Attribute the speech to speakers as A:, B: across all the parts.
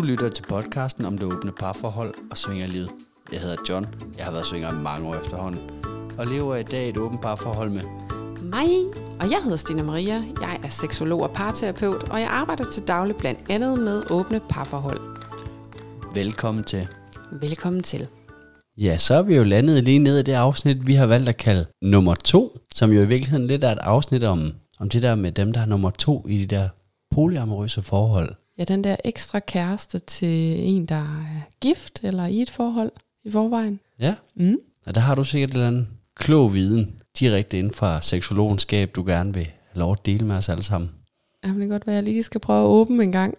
A: Du lytter til podcasten om det åbne parforhold og svingerlivet. Jeg hedder John. Jeg har været svinger i mange år efterhånden. Og lever i dag et åbent parforhold med
B: mig, og jeg hedder Stina Maria. Jeg er seksolog og parterapeut, og jeg arbejder til daglig blandt andet med åbne parforhold.
A: Velkommen til.
B: Velkommen til.
A: Ja, så er vi jo landet lige ned i det afsnit, vi har valgt at kalde nummer to, som jo i virkeligheden lidt er et afsnit om, om det der med dem, der er nummer to i de der polyamorøse forhold.
B: Ja, den der ekstra kæreste til en, der er gift eller i et forhold i forvejen.
A: Ja,
B: Mm.
A: og der har du sikkert en eller anden klog viden direkte inden fra seksologenskab, du gerne vil have lov at dele med os alle sammen.
B: Jamen, det kan godt være, at jeg lige skal prøve at åbne en gang.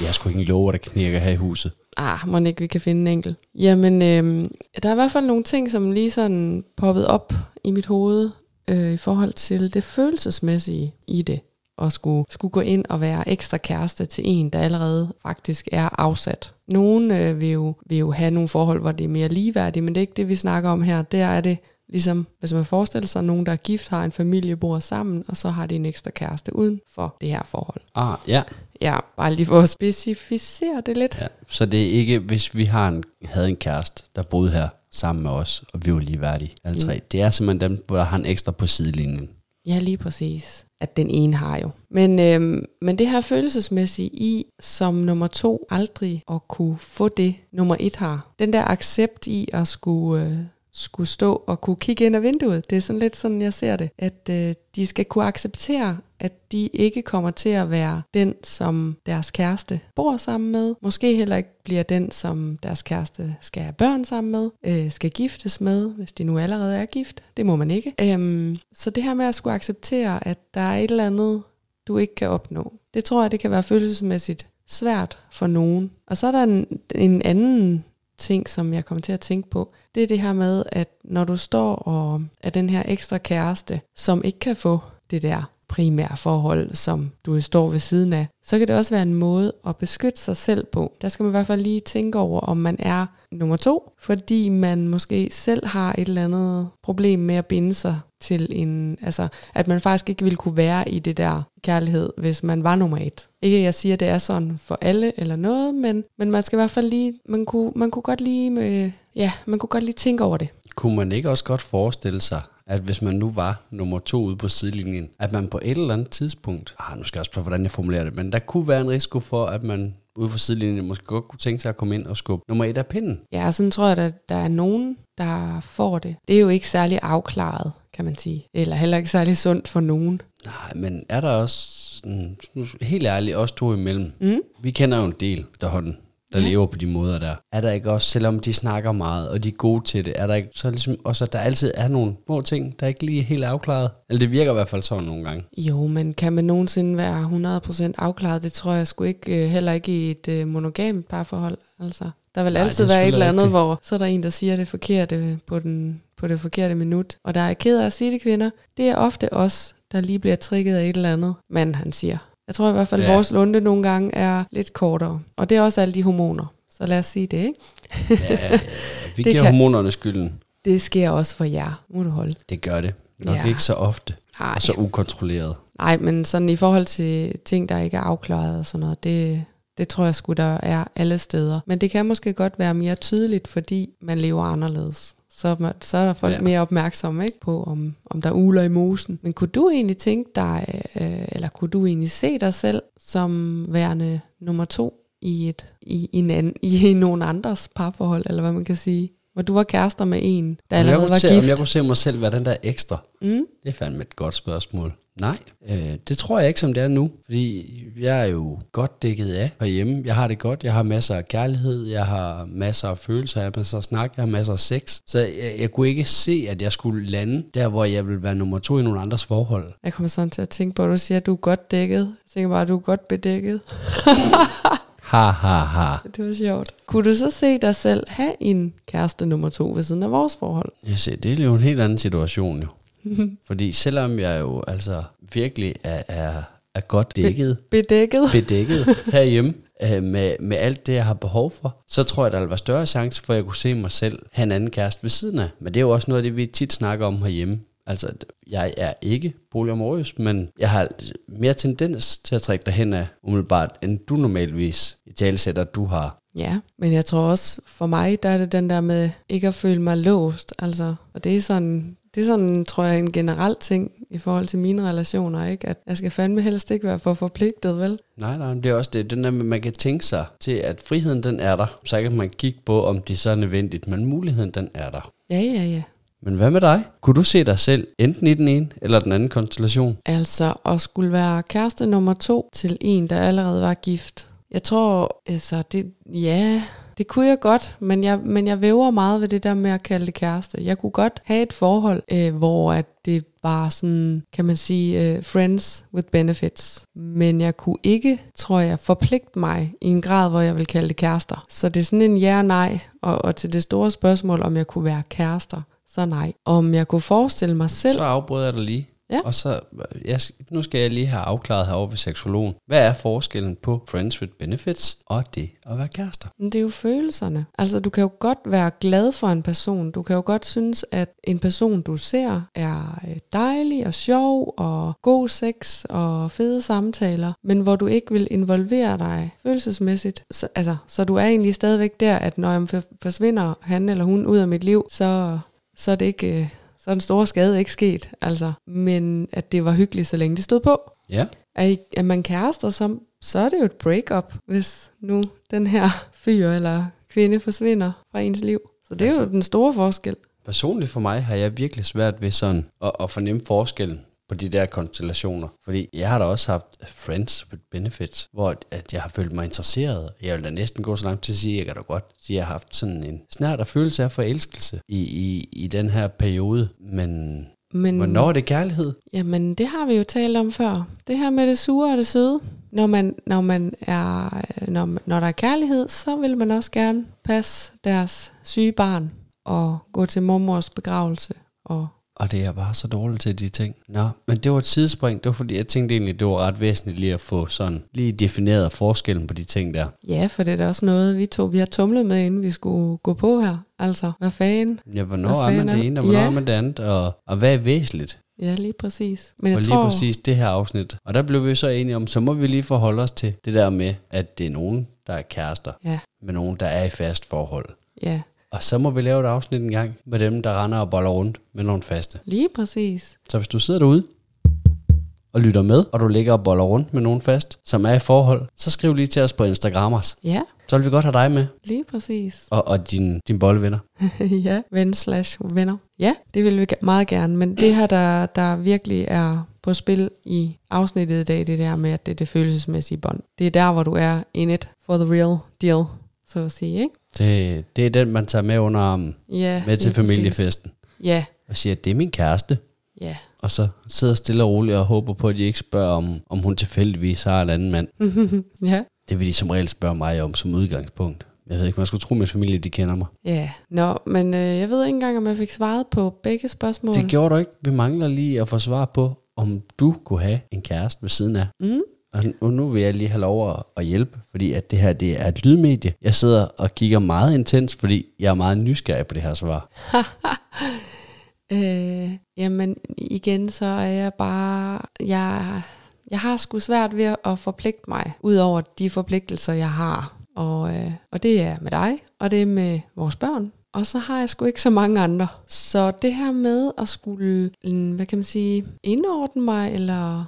A: Jeg skulle ikke love, at der knirker her i huset.
B: Ah, må ikke, vi kan finde en enkelt. Jamen, øhm, der er i hvert fald nogle ting, som lige sådan poppet op i mit hoved øh, i forhold til det følelsesmæssige i det. Og skulle, skulle gå ind og være ekstra kæreste til en, der allerede faktisk er afsat. Nogen øh, vil, jo, vil jo have nogle forhold, hvor det er mere ligeværdigt, men det er ikke det, vi snakker om her. Der er det ligesom, hvis man forestiller sig, at nogen, der er gift, har en familie, bor sammen, og så har de en ekstra kæreste uden for det her forhold.
A: Ah, ja.
B: Ja, bare lige for at specificere det lidt.
A: ja. Så det er ikke, hvis vi har en, havde en kæreste, der boede her sammen med os, og vi var ligeværdige, alle tre. Det er simpelthen dem, hvor der har en ekstra på sidelinjen.
B: Ja, lige præcis. At den ene har jo. Men, øhm, men det her følelsesmæssige i, som nummer to aldrig at kunne få det, nummer et har. Den der accept i at skulle, øh, skulle stå og kunne kigge ind ad vinduet. Det er sådan lidt sådan, jeg ser det. At øh, de skal kunne acceptere, at de ikke kommer til at være den, som deres kæreste bor sammen med. Måske heller ikke bliver den, som deres kæreste skal have børn sammen med, øh, skal giftes med, hvis de nu allerede er gift. Det må man ikke. Øhm, så det her med at skulle acceptere, at der er et eller andet, du ikke kan opnå, det tror jeg, det kan være følelsesmæssigt svært for nogen. Og så er der en, en anden ting, som jeg kommer til at tænke på, det er det her med, at når du står og er den her ekstra kæreste, som ikke kan få det der primære forhold, som du står ved siden af, så kan det også være en måde at beskytte sig selv på. Der skal man i hvert fald lige tænke over, om man er nummer to, fordi man måske selv har et eller andet problem med at binde sig til en, altså at man faktisk ikke ville kunne være i det der kærlighed, hvis man var nummer et. Ikke at jeg siger, at det er sådan for alle eller noget, men, men man skal i hvert fald lige, man kunne, man kunne godt lige, med, ja, man kunne godt lige tænke over det.
A: Kunne man ikke også godt forestille sig, at hvis man nu var nummer to ude på sidelinjen, at man på et eller andet tidspunkt, ah, nu skal jeg også prøve, hvordan jeg formulerer det, men der kunne være en risiko for, at man ude på sidelinjen måske godt kunne tænke sig at komme ind og skubbe nummer et af pinden.
B: Ja, sådan tror jeg, at der er nogen, der får det. Det er jo ikke særlig afklaret, kan man sige. Eller heller ikke særlig sundt for nogen.
A: Nej, men er der også, sådan, helt ærligt, også to imellem.
B: Mm?
A: Vi kender jo en del derhånden, der ja. Lever på de måder der. Er der ikke også, selvom de snakker meget, og de er gode til det, er der ikke så ligesom også, at der altid er nogle små ting, der ikke lige er helt afklaret? Eller det virker i hvert fald sådan nogle gange.
B: Jo, men kan man nogensinde være 100% afklaret? Det tror jeg sgu ikke, øh, heller ikke i et øh, monogamt parforhold. Altså, der vil
A: Nej,
B: altid være et eller andet,
A: rigtigt.
B: hvor så er der en, der siger det forkerte på, den, på det forkerte minut. Og der er ked af at sige det, kvinder. Det er ofte os, der lige bliver trigget af et eller andet, mand han siger. Jeg tror i hvert fald, at
A: Ja.
B: vores lunde nogle gange er lidt kortere. Og det er også alle de hormoner. Så lad os sige det, ikke?
A: Ja, vi
B: Det
A: giver
B: kan-
A: hormonerne skylden.
B: Det sker også for jer, må du holde.
A: Det gør det. Nok
B: Ja.
A: ikke så ofte,
B: Ej,
A: og så ukontrolleret.
B: Nej, men sådan i forhold til ting, der ikke er afklaret og sådan noget, det, det tror jeg sgu, der er alle steder. Men det kan måske godt være mere tydeligt, fordi man lever anderledes. Så, er så er der folk
A: Ja.
B: mere opmærksomme ikke, på, om, om der er uler i mosen. Men kunne du egentlig tænke dig, øh, eller kunne du egentlig se dig selv som værende nummer to i, et, i, i, en anden, i nogle andres parforhold, eller hvad man kan sige? Hvor du var kærester med en, der
A: Om jeg,
B: allerede
A: kunne
B: var
A: se, om
B: gift.
A: jeg kunne se mig selv være den der ekstra,
B: Mm?
A: det er fandme et godt spørgsmål. Nej, øh, det tror jeg ikke, som det er nu. Fordi jeg er jo godt dækket af herhjemme. Jeg har det godt. Jeg har masser af kærlighed. Jeg har masser af følelser. Jeg har masser af snak. Jeg har masser af sex. Så jeg, jeg kunne ikke se, at jeg skulle lande der, hvor jeg ville være nummer to i nogle andres forhold.
B: Jeg kommer sådan til at tænke på, at du siger, at du er godt dækket. Jeg tænker bare, at du er godt bedækket.
A: Ha, ha, ha.
B: Det var sjovt. Kunne du så se dig selv have en kæreste nummer to ved siden af vores forhold?
A: Jeg ser, det er jo en helt anden situation jo. Fordi selvom jeg jo altså virkelig er, er, er godt dækket,
B: Bedækket?
A: bedækket herhjemme øh, med, med alt det, jeg har behov for, så tror jeg, der vil være større chance for, at jeg kunne se mig selv have en anden kæreste ved siden af. Men det er jo også noget af det, vi tit snakker om herhjemme. Altså, jeg er ikke polyamorøs, men jeg har mere tendens til at trække dig hen af umiddelbart, end du normalvis i talesætter, du har.
B: Ja, men jeg tror også, for mig, der er det den der med ikke at føle mig låst. Altså, og det er sådan, det er sådan, tror jeg, en generel ting i forhold til mine relationer, ikke? At jeg skal fandme helst ikke være for forpligtet, vel?
A: Nej, nej, det er også det. Den der, med, man kan tænke sig til, at friheden den er der. Så kan man kigge på, om det så er nødvendigt, men muligheden den er der.
B: Ja, ja, ja.
A: Men hvad med dig? Kunne du se dig selv enten i den ene eller den anden konstellation?
B: Altså at skulle være kæreste nummer to til en, der allerede var gift. Jeg tror, altså, det, ja, det kunne jeg godt, men jeg, men jeg væver meget ved det der med at kalde det kæreste. Jeg kunne godt have et forhold, øh, hvor at det var sådan, kan man sige, øh, friends with benefits. Men jeg kunne ikke, tror jeg, forpligte mig i en grad, hvor jeg vil kalde det kærester. Så det er sådan en ja-nej, og, og til det store spørgsmål, om jeg kunne være kærester, så nej. Om jeg kunne forestille mig selv...
A: Så afbryder jeg dig lige.
B: Ja.
A: Og så, jeg, nu skal jeg lige have afklaret herovre ved seksologen. Hvad er forskellen på friends with benefits og det at være kærester?
B: Det er jo følelserne. Altså, du kan jo godt være glad for en person. Du kan jo godt synes, at en person, du ser, er øh, dejlig og sjov og god sex og fede samtaler, men hvor du ikke vil involvere dig følelsesmæssigt. Så, altså, så du er egentlig stadigvæk der, at når jeg forsvinder han eller hun ud af mit liv, så, så er det ikke... Øh, så er den store skade ikke sket, altså. Men at det var hyggeligt, så længe det stod på.
A: Ja.
B: Er, I, er man kærester, så, så er det jo et breakup, hvis nu den her fyr eller kvinde forsvinder fra ens liv. Så det er altså, jo den store forskel.
A: Personligt for mig har jeg virkelig svært ved sådan at, at fornemme forskellen på de der konstellationer. Fordi jeg har da også haft friends with benefits, hvor at jeg har følt mig interesseret. Jeg vil da næsten gå så langt til at sige, at jeg kan da godt sige, at jeg har haft sådan en snart følelse af forelskelse i, i, i den her periode. Men,
B: Men
A: hvornår er det kærlighed?
B: Jamen, det har vi jo talt om før. Det her med det sure og det søde. Når, man, når, man er, når, når der er kærlighed, så vil man også gerne passe deres syge barn og gå til mormors begravelse og
A: Og det er jeg bare så dårlig til de ting. Nå, men det var et sidespring. Det var fordi, jeg tænkte egentlig, det var ret væsentligt lige at få sådan lige defineret forskellen på de ting der.
B: Ja, for det er da også noget, vi to vi har tumlet med, inden vi skulle gå på her. Altså, hvad fanden?
A: Ja, hvornår
B: Hvad
A: er man det ene, og hvornår
B: Ja.
A: er man det andet, og, og hvad er væsentligt?
B: Ja, lige præcis. Men
A: Og
B: jeg
A: lige
B: tror,
A: præcis det her afsnit. Og der blev vi så enige om, så må vi lige forholde os til det der med, at det er nogen, der er kærester,
B: Ja,
A: med nogen, der er i fast forhold.
B: ja,
A: Og så må vi lave et afsnit en gang med dem, der render og boller rundt med nogle faste.
B: lige præcis.
A: Så hvis du sidder derude og lytter med, og du ligger og boller rundt med nogen fast, som er i forhold, så skriv lige til os på Instagrammers.
B: Ja,
A: Så vil vi godt have dig med,
B: lige præcis.
A: og, og din, din bollevenner.
B: ja, ven slash venner. Ja, det vil vi ge- meget gerne. Men det her, der, der virkelig er på spil i afsnittet i dag, det der med, at det er det følelsesmæssige bånd. Det er der, hvor du er in it for the real deal, så at sige, ikke?
A: Det, det er den, man tager med under armen
B: Ja,
A: med til
B: lige præcis.
A: familiefesten.
B: Ja,
A: Og siger, at det er min kæreste.
B: ja.
A: Og så sidder stille og roligt og håber på, at de ikke spørger, om, om hun tilfældigvis har en anden mand.
B: ja,
A: Det vil de som regel spørge mig om som udgangspunkt. Jeg ved ikke, man skulle tro, at min familie de kender mig.
B: ja. Nå, men øh, jeg ved ikke engang, om jeg fik svaret på begge spørgsmål.
A: Det gjorde du ikke. Vi mangler lige at få svar på, om du kunne have en kæreste ved siden af.
B: Mm,
A: og nu- vil jeg lige have lov at- hjælpe, fordi at det her det er et lydmedie. Jeg sidder og kigger meget intens, fordi jeg er meget nysgerrig på det her svar.
B: Øh, jamen igen, så er jeg bare, jeg, jeg har sgu svært ved at forpligte mig, ud over de forpligtelser, jeg har. Og, øh, og det er med dig, og det er med vores børn. Og så har jeg sgu ikke så mange andre. Så det her med at skulle, mm, hvad kan man sige, indordne mig, eller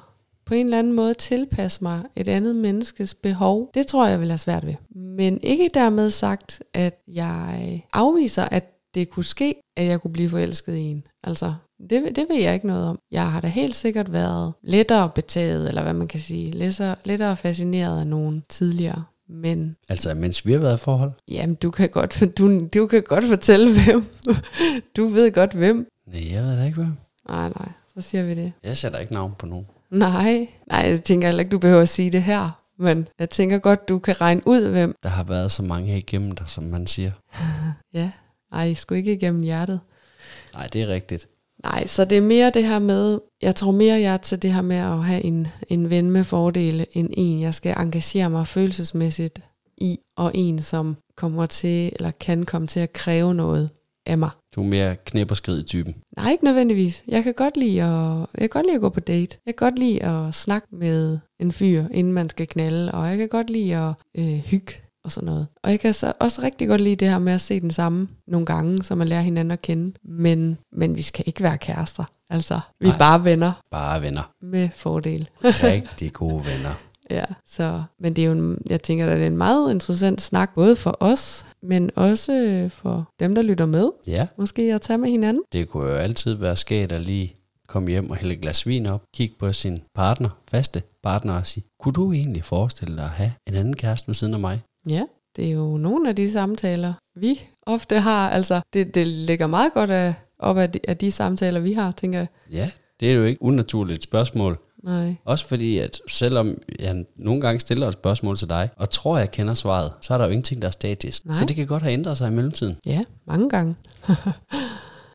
B: på en eller anden måde tilpasse mig et andet menneskes behov, det tror jeg vil have svært ved. Men ikke dermed sagt, at jeg afviser, at det kunne ske, at jeg kunne blive forelsket i en. Altså, det, det ved jeg ikke noget om. Jeg har da helt sikkert været lettere betaget, eller hvad man kan sige, lettere, lettere fascineret af nogen tidligere. Men
A: Altså, mens vi har været i forhold.
B: jamen, du kan godt, du, du kan godt fortælle hvem. Du ved godt hvem.
A: Nej, jeg ved da ikke, hvad.
B: Nej, nej, så siger vi det.
A: Jeg sætter ikke navn på nogen.
B: Nej, nej, jeg tænker heller ikke, du behøver at sige det her. Men jeg tænker godt, du kan regne ud, hvem.
A: Der har været så mange igennem dig, som man siger.
B: Ja, ej, sgu ikke igennem hjertet.
A: Nej, det er rigtigt.
B: Nej, så det er mere det her med, jeg tror mere, jeg er til det her med at have en, en ven med fordele, end en, jeg skal engagere mig følelsesmæssigt i, og en, som kommer til, eller kan komme til at kræve noget af mig.
A: Du er mere knæp og skrid typen.
B: Nej, ikke nødvendigvis. Jeg kan godt lide at, jeg kan godt lide at gå på date. Jeg kan godt lide at snakke med en fyr, inden man skal knalde, og jeg kan godt lide at øh, hygge og sådan noget. Og jeg kan så også rigtig godt lide det her med at se den samme nogle gange, så man lærer hinanden at kende. Men, men vi skal ikke være kærester. Altså, vi er
A: Nej.
B: bare venner
A: Bare venner.
B: med fordel.
A: Rigtig gode venner.
B: Ja, så, men det er jo en, jeg tænker, at det er en meget interessant snak, både for os, men også for dem, der lytter med.
A: Ja,
B: Måske at tage med hinanden.
A: det kunne jo altid være sket at lige komme hjem og hælde et glas vin op, kigge på sin partner, faste partner og sige, kunne du egentlig forestille dig at have en anden kæreste ved siden af mig?
B: Ja, det er jo nogle af de samtaler, vi ofte har. Altså, det, det ligger meget godt af, op af de, af de samtaler, vi har, tænker jeg.
A: Ja, det er jo ikke unaturligt spørgsmål.
B: Nej.
A: Også fordi, at selvom jeg nogle gange stiller et spørgsmål til dig, og tror, jeg kender svaret, så er der jo ingenting, der er statisk.
B: Nej.
A: Så det kan godt have ændret sig i mellemtiden.
B: Ja, mange gange.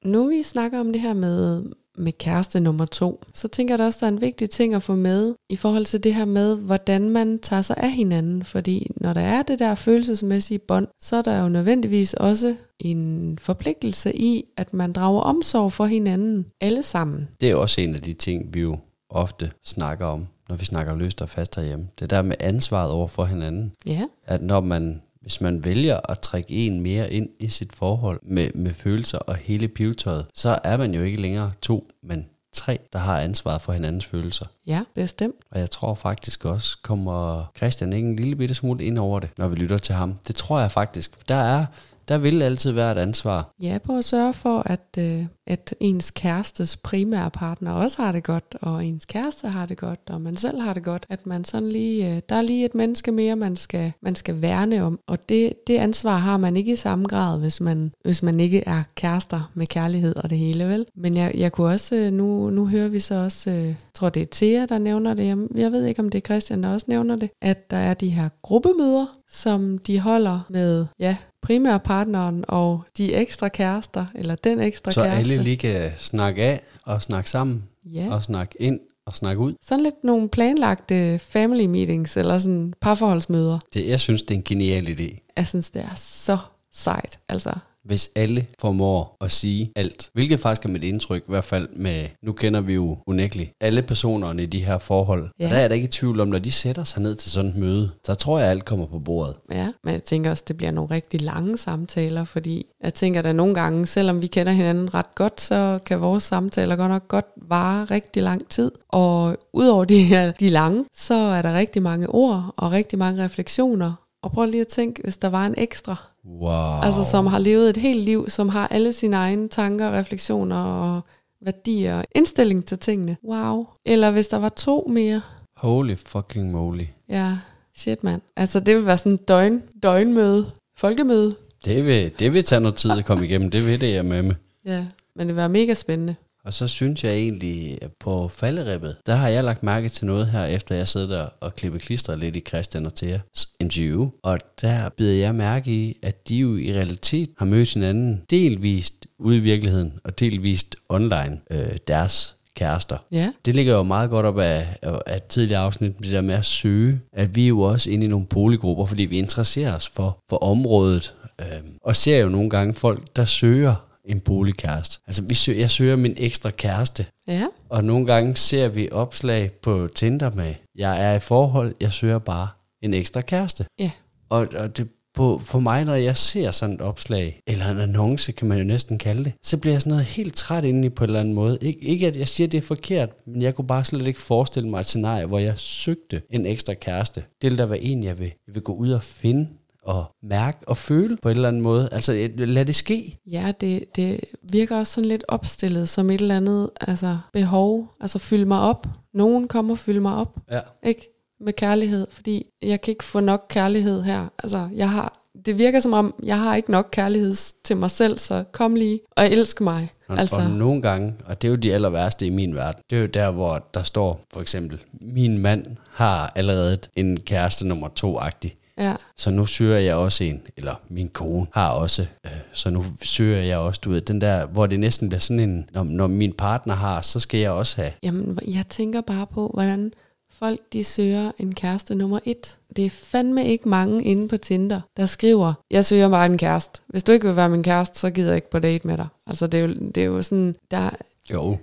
B: nu vi snakker om det her med, med kæreste nummer to, så tænker jeg da også, der er en vigtig ting at få med i forhold til det her med, hvordan man tager sig af hinanden. Fordi når der er det der følelsesmæssige bånd, så er der jo nødvendigvis også en forpligtelse i, at man drager omsorg for hinanden alle sammen.
A: Det er også en af de ting, vi jo ofte snakker om, når vi snakker løst og fast herhjemme. Det der med ansvaret over for hinanden.
B: Ja,
A: At når man, hvis man vælger at trække en mere ind i sit forhold med, med følelser og hele pivetøjet, så er man jo ikke længere to, men tre, der har ansvaret for hinandens følelser.
B: ja, bestemt.
A: Og jeg tror faktisk også, kommer Christian ikke en lille bitte smule ind over det, når vi lytter til ham. Det tror jeg faktisk. Der er, der vil altid være et ansvar.
B: Ja, på at sørge for, at, øh, at ens kærestes primære partner også har det godt, og ens kæreste har det godt, og man selv har det godt. At man sådan lige, øh, der er lige et menneske mere, man skal, man skal værne om. Og det, det ansvar har man ikke i samme grad, hvis man, hvis man ikke er kærester med kærlighed og det hele, vel? Men jeg, jeg kunne også, øh, nu, nu hører vi så også, øh, tror det er Thea, der nævner det, jeg, jeg ved ikke, om det er Christian, der også nævner det, at der er de her gruppemøder, som de holder med, ja, primærpartneren og de ekstra kærester, eller den ekstra
A: Så
B: kæreste.
A: alle lige kan snakke af og snakke sammen
B: Ja,
A: og snakke ind og snakke ud.
B: sådan lidt nogle planlagte family meetings, eller sådan parforholdsmøder.
A: Det, jeg synes, det er en genial idé.
B: Jeg synes, det er så sejt. Altså,
A: Hvis alle formår at sige alt, hvilket faktisk er mit indtryk, i hvert fald med, nu kender vi jo unægteligt alle personerne i de her forhold.
B: Ja.
A: Ja. Der er der ikke i tvivl om, når de sætter sig ned til sådan et møde, så tror jeg, at alt kommer på bordet.
B: ja. Men jeg tænker også, det bliver nogle rigtig lange samtaler, fordi jeg tænker, at nogle gange, selvom vi kender hinanden ret godt, så kan vores samtaler godt nok godt vare rigtig lang tid. Og udover de her de lange, så er der rigtig mange ord og rigtig mange refleksioner. Og prøv lige at tænke, hvis der var en ekstra,
A: Wow.
B: Altså som har levet et helt liv, som har alle sine egne tanker, refleksioner og værdier og indstilling til tingene. Wow. Eller hvis der var to mere.
A: Holy fucking moly.
B: Ja, shit mand. Altså det vil være sådan en døgn, døgnmøde, folkemøde.
A: Det vil, det vil tage noget tid at komme igennem, det ved det jeg med med.
B: Ja, men det vil være mega spændende.
A: Og så synes jeg egentlig, at på falderibbet, der har jeg lagt mærke til noget her, efter jeg sidder der og klipper klistret lidt i Christian og Theas interview. Og der bider jeg mærke i, at de jo i realitet har mødt hinanden delvist ude i virkeligheden, og delvist online, øh, deres kærester.
B: Ja,
A: Det ligger jo meget godt op af, af tidligere afsnit, det der med at søge, at vi er jo også inde i nogle boliggrupper, fordi vi interesserer os for, for området, øh, og ser jo nogle gange folk, der søger en boligkæreste. Altså, vi søger, jeg søger min ekstra kæreste,
B: ja,
A: og nogle gange ser vi opslag på Tinder med, jeg er i forhold, jeg søger bare en ekstra kæreste.
B: ja.
A: Og, og det, på, for mig, når jeg ser sådan et opslag, eller en annonce, kan man jo næsten kalde det, så bliver jeg sådan noget helt træt inde i på en eller anden måde. Ik- ikke at jeg siger, at det er forkert, men jeg kunne bare slet ikke forestille mig et scenarie, hvor jeg søgte en ekstra kæreste. Det ville da være en, jeg vil, jeg vil gå ud og finde og mærke og føle på en eller anden måde. Altså, et- lad det ske.
B: Ja, det, det virker også sådan lidt opstillet som et eller andet altså, behov. Altså fylde mig op. Nogen kommer og fylde mig op.
A: Ja.
B: ikke? Med kærlighed, fordi jeg kan ikke få nok kærlighed her. Altså, jeg har, det virker som om, jeg har ikke nok kærlighed til mig selv, så kom lige og elsk mig.
A: Og,
B: altså,
A: og nogle gange, og det er jo de aller værste i min verden, det er jo der, hvor der står for eksempel, min mand har allerede en kæreste nummer to-agtig.
B: Ja,
A: Så nu søger jeg også en, eller min kone har også, øh, så nu søger jeg også, du ved, den der, hvor det næsten bliver sådan en, når, når min partner har, så skal jeg også have.
B: jamen, jeg tænker bare på, hvordan folk de søger en kæreste nummer et. det er fandme ikke mange inde på Tinder, der skriver, jeg søger bare en kæreste. Hvis du ikke vil være min kæreste, så gider jeg ikke på date med dig. Altså det er jo, det er jo sådan, der,
A: Jo,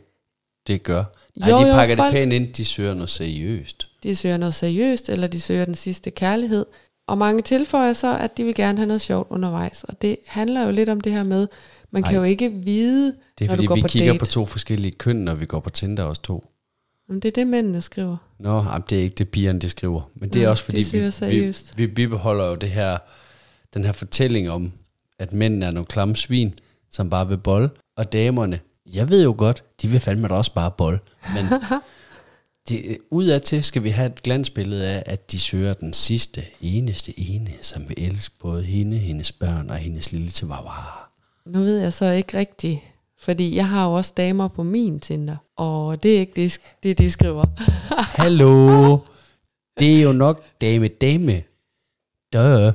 A: det gør. Nej,
B: Jo,
A: de
B: jo,
A: pakker
B: folk-
A: det pænt ind, de søger noget seriøst.
B: de søger noget seriøst, eller de søger den sidste kærlighed. Og mange tilføjer så, at de vil gerne have noget sjovt undervejs. Og det handler jo lidt om det her med, man kan
A: Ej.
B: jo ikke vide,
A: Det er
B: når
A: fordi,
B: du går
A: vi
B: på
A: kigger
B: date.
A: på to forskellige køn, når vi går på Tinder os to.
B: Om det er det, mændene skriver.
A: Nå, jamen, det er ikke det, pigerne de skriver. Men det er
B: Nej,
A: også fordi, vi, vi, vi beholder jo det her, den her fortælling om, at mændene er nogle klamme svin, som bare vil bold. Og damerne, jeg ved jo godt, de vil fandme da også bare bold. Men de, udad til skal vi have et glansbillede af, at de søger den sidste, eneste ene, som vil elske både hende, hendes børn og hendes lille chihuahua.
B: Nu ved jeg så ikke rigtigt, fordi jeg har jo også damer på min Tinder, og det er ikke det, det de skriver.
A: Hallo, det er jo nok dame, dame. Duh.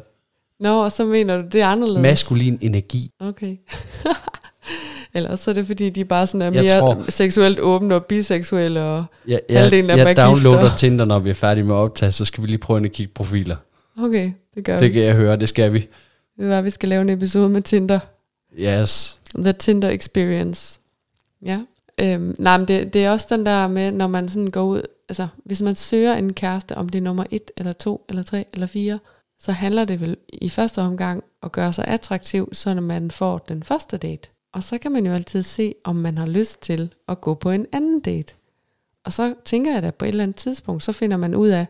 B: Nå, og så mener du, det er anderledes.
A: Maskulin energi.
B: Okay. Eller så er det, fordi de bare sådan er
A: Jeg
B: mere
A: tror-
B: seksuelt åbne og biseksuelle. Og...
A: Jeg,
B: Halvdelen af
A: jeg, jeg
B: er
A: downloader Tinder, når vi er færdige med at optage, så skal vi lige prøve at kigge profiler.
B: Okay, det gør
A: Det
B: vi.
A: kan jeg høre, det skal vi.
B: Det var, vi skal lave en episode med Tinder.
A: Yes.
B: The Tinder Experience. Ja. Øhm, nej, men det, det er også den der med, når man sådan går ud, altså hvis man søger en kæreste, om det er nummer et, eller to, eller tre, eller fire, så handler det vel i første omgang at gøre sig attraktiv, så man får den første date. Og så kan man jo altid se, om man har lyst til at gå på en anden date. Og så tænker jeg da på et eller andet tidspunkt, så finder man ud af,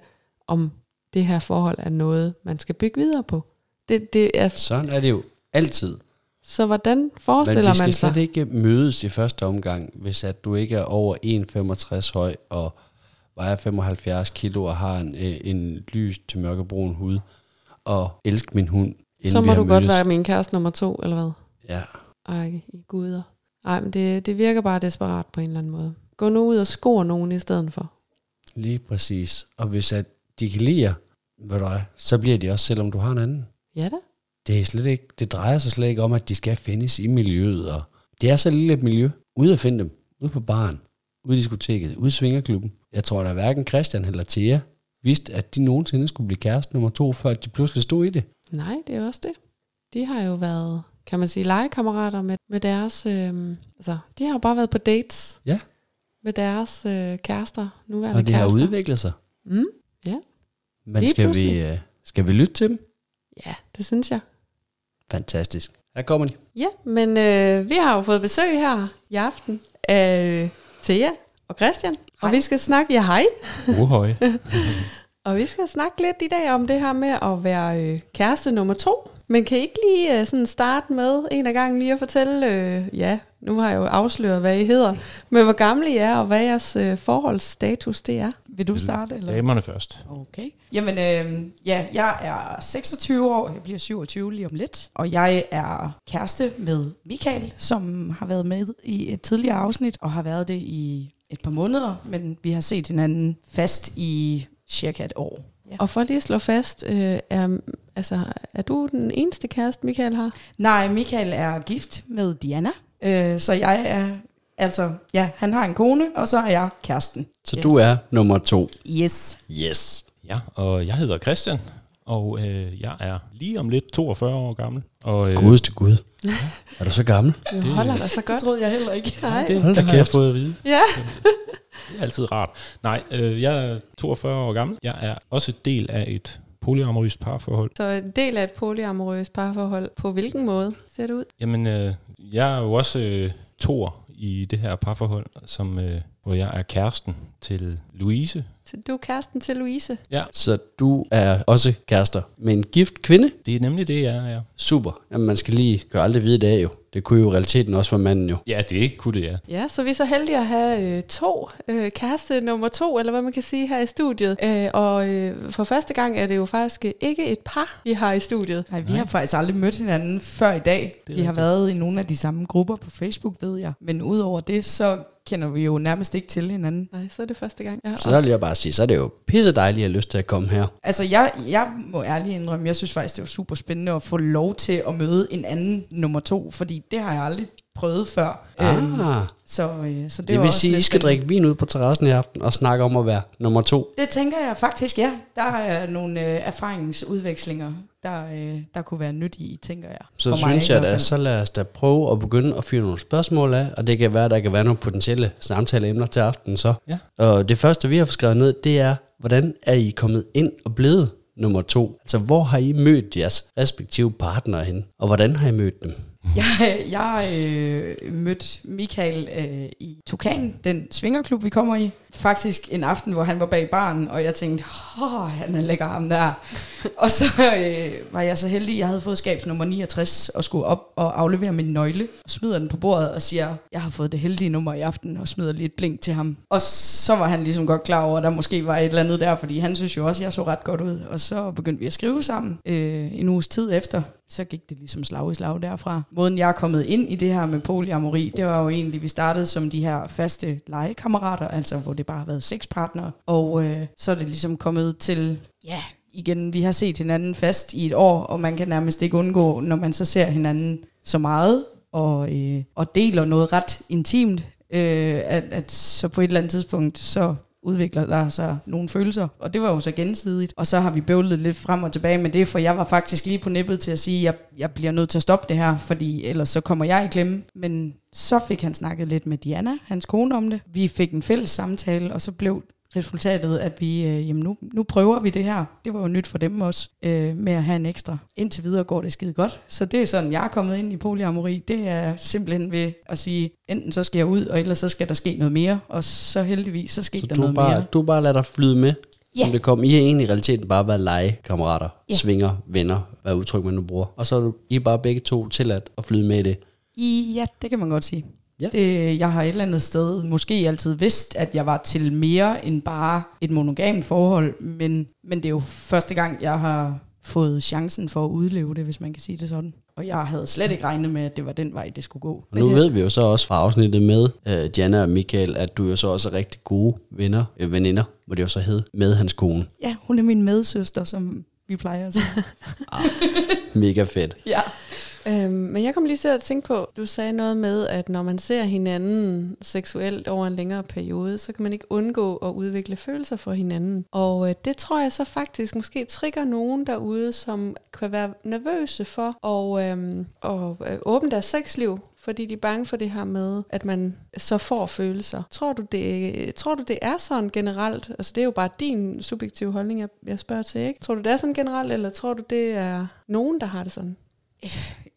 B: om det her forhold er noget, man skal bygge videre på. Det, det er,
A: Sådan er det jo altid.
B: så hvordan
A: Men
B: forestiller
A: vi skal
B: man sig?
A: slet ikke mødes i første omgang, hvis at du ikke er over 1,65 høj og vejer 75 kilo og har en, øh, en lys til mørkebrun hud og elsk min hund. inden
B: Så
A: vi
B: må du godt
A: mødtes.
B: være min kæreste nummer to, eller hvad?
A: Ja,
B: Ej, i guder. Ej, men det, det virker bare desperat på en eller anden måde. Gå nu ud og score nogen i stedet for.
A: lige præcis. Og hvis at de kan lide jer, ved du hvad, så bliver de også, selvom du har en anden.
B: Ja da.
A: Det, er slet ikke, det drejer sig slet ikke om, at de skal findes i miljøet. Og det er så lille et miljø. Ude at finde dem. Ude på baren. Ude i diskoteket. Ude i svingerklubben. Jeg tror, der hverken Christian eller Thea vidste, at de nogensinde skulle blive kæreste nummer to, før de pludselig stod i det.
B: Nej, det er også det. De har jo været, kan man sige, legekammerater med, med deres... Øh, altså, de har jo bare været på dates.
A: Ja.
B: Med deres øh, kærester, nuværende
A: Og det har
B: kærester.
A: udviklet sig.
B: Mm,
A: Men
B: Lige
A: skal vi, øh, skal vi lytte til dem?
B: ja, det synes jeg.
A: Fantastisk. Her kommer de.
B: Ja, men øh, vi har jo fået besøg her i aften af øh, Thea og Christian. Og vi skal snakke, ja hej.
C: Uhøj.
B: Og vi skal snakke lidt i dag om det her med at være øh, kæreste nummer to. Men kan I ikke lige øh, sådan starte med en af gangen lige at fortælle, øh, ja, nu har jeg jo afsløret, hvad I hedder, men hvor gamle I er, og hvad jeres øh, forholdsstatus det er.
D: Vil du starte? Eller?
C: Damerne først.
D: Okay. Jamen, øh, ja, jeg er 26 år, jeg bliver 27 lige om lidt, og jeg er kæreste med Michael, som har været med i et tidligere afsnit, og har været det i et par måneder, men vi har set hinanden fast i cirka et år. Ja.
B: Og for lige at slå fast, øh, er, altså, er du den eneste kæreste, Michael har?
D: Nej, Michael er gift med Diana, øh, så jeg er, altså, ja, han har en kone, og så er jeg kæresten.
A: Så
B: Yes.
A: du er nummer to.
D: Yes.
A: Yes.
C: Ja, og jeg hedder Christian, og øh, jeg er lige om lidt 42 år gammel. Og, øh,
A: Gud til Gud. Er du så gammel?
B: Du
C: Det-
B: holder dig så godt.
D: troede jeg heller ikke.
B: Nej.
C: det, det har jeg fået at vide.
B: Ja.
C: Det er altid rart. Nej, øh, jeg er 42 år gammel. Jeg er også del af et polyamorøst parforhold.
B: Så en del af et polyamorøst parforhold, på hvilken måde ser det ud?
C: Jamen, øh, jeg er jo også øh, tor i det her parforhold, som, øh, hvor jeg er kæresten til Louise.
B: Så du er kæresten til Louise.
A: Så du er også kærester med en gift kvinde?
C: Det er nemlig det, jeg er, ja.
A: Super. Jamen, man skal lige gøre aldrig vide det af jo. Det kunne jo i realiteten også være manden jo.
C: Ja, det kunne det, ja.
B: Ja, så vi er så heldige at have øh, to øh, kæreste nummer to, eller hvad man kan sige her i studiet. Øh, og øh, for første gang er det jo faktisk ikke et par, vi har i studiet.
D: Nej, vi har faktisk aldrig mødt hinanden før i dag.
C: Det
D: Vi har været i nogle af de samme grupper på Facebook, ved jeg. Men udover det, så kender vi jo nærmest ikke til hinanden.
B: Nej, så er det første gang. Ja,
A: Så vil jeg bare sige, så er det jo pisse dejligt at have lyst til at komme her.
D: Altså, jeg, jeg må ærligt indrømme, jeg synes faktisk, det var super spændende at få lov til at møde en anden nummer to, fordi det har jeg aldrig prøvet før. Øhm,
A: Ah,
D: så, øh, så det,
A: det
D: var
A: vil sige, at I skal drikke vin ud på terrassen i aften og snakke om at være nummer to.
D: Det tænker jeg faktisk, ja. Der er nogle øh, erfaringsudvekslinger, der, øh, der kunne være nyttige, tænker jeg.
A: Så
D: For mig
A: synes
D: i
A: jeg da, så lad os da prøve at begynde at fyre nogle spørgsmål af, og det kan være, der kan være nogle potentielle samtaleemner til aftenen så.
C: Ja.
A: Og det første, vi har skrevet ned, det er, hvordan er I kommet ind og blevet nummer to? Altså, hvor har I mødt jeres respektive partnere hen, og hvordan har I mødt dem?
D: Jeg, jeg øh, mødte Michael øh, i Tukan, den svingerklub, vi kommer i. Faktisk en aften, hvor han var bag baren, og jeg tænkte, åh, han er lækker ham der. og så øh, var jeg så heldig, jeg havde fået skabsnummer 69, og skulle op og aflevere min nøgle, og smider den på bordet og siger, jeg har fået det heldige nummer i aften, og smider lige et blink til ham. Og så var han ligesom godt klar over, at der måske var et eller andet der, fordi han synes jo også, at jeg så ret godt ud. Og så begyndte vi at skrive sammen øh, en uges tid efter, så gik det ligesom slag i slag derfra. Måden jeg er kommet ind i det her med polyamori, det var jo egentlig, vi startede som de her faste legekammerater, altså hvor det bare har været seks partnere. Og øh, så er det ligesom kommet til, ja, igen, vi har set hinanden fast i et år, og man kan nærmest ikke undgå, når man så ser hinanden så meget, og, øh, og deler noget ret intimt, øh, at, at så på et eller andet tidspunkt, så udvikler der sig nogle følelser, og det var jo så gensidigt. Og så har vi bøvlet lidt frem og tilbage med det, for jeg var faktisk lige på nippet til at sige, at jeg, jeg bliver nødt til at stoppe det her, fordi ellers så kommer jeg i klemme. Men så fik han snakket lidt med Diana, hans kone, om det. Vi fik en fælles samtale, og så blev resultatet, at vi, øh, jamen nu, nu prøver vi det her. Det var jo nyt for dem også, øh, med at have en ekstra. Indtil videre går det skide godt. Så det er sådan, jeg er kommet ind i polyamori. Det er simpelthen ved at sige, enten så skal jeg ud, og ellers så skal der ske noget mere. Og så heldigvis, så skete
A: Så
D: der noget
A: bare,
D: mere.
A: du bare lader dig flyde med,
D: Ja.
A: som det kom. I har egentlig i realiteten bare været legekammerater,
D: Ja.
A: svinger, venner, hvad udtryk man nu bruger. Og så er du, I er bare begge to tilladt at flyde med i det.
D: I, ja, det kan man godt sige.
A: Ja.
D: Det, jeg har et eller andet sted måske altid vidst, at jeg var til mere end bare et monogamt forhold, men, men det er jo første gang, jeg har fået chancen for at udleve det, hvis man kan sige det sådan. Og jeg havde slet ikke regnet med, at det var den vej, det skulle gå.
A: Og nu
B: Men,
A: ved vi jo så også fra afsnittet med øh, Diana og Michael, at du jo så også er rigtig gode venner, øh, veninder, må det jo så hedde, med hans kone.
D: Ja, hun er min medsøster, som vi plejer at sige.
A: Mega fedt.
D: ja.
B: Øhm, men jeg kom lige til at tænke på, du sagde noget med, at når man ser hinanden seksuelt over en længere periode, så kan man ikke undgå at udvikle følelser for hinanden. Og øh, det tror jeg så faktisk måske trigger nogen derude, som kan være nervøse for at, øhm, at øh, åbne deres sexliv, fordi de er bange for det her med, at man så får følelser. Tror du, det, øh, tror du, det er sådan generelt? Altså, det er jo bare din subjektive holdning, jeg, jeg spørger til, ikke? Tror du, det er sådan generelt, eller tror du, det er nogen, der har det sådan?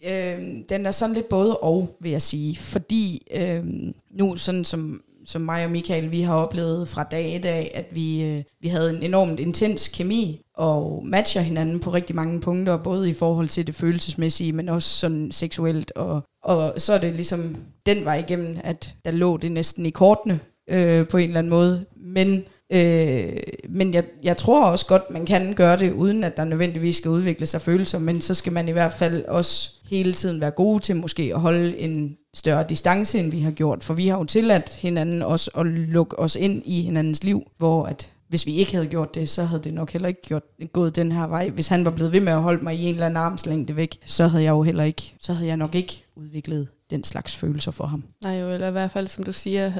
D: Øh, den er sådan lidt både og, vil jeg sige. Fordi øh, nu, sådan som, som mig og Michael, vi har oplevet fra dag i dag, at vi, øh, vi havde en enormt intens kemi, og matcher hinanden på rigtig mange punkter, både i forhold til det følelsesmæssige, men også sådan seksuelt. Og, og så er det ligesom den vej igennem, at der lå det næsten i kortene øh, på en eller anden måde. Men Øh, men jeg, jeg tror også godt, man kan gøre det, uden at der nødvendigvis skal udvikle sig følelser, men så skal man i hvert fald også hele tiden være gode til måske at holde en større distance, end vi har gjort. For vi har jo tilladt hinanden også at lukke os ind i hinandens liv, hvor at hvis vi ikke havde gjort det, så havde det nok heller ikke gjort, gået den her vej. Hvis han var blevet ved med at holde mig i en eller anden armslængde væk, så havde jeg jo heller ikke, så havde jeg nok ikke udviklet den slags følelser for ham.
B: Nej, jo, eller i hvert fald, som du siger,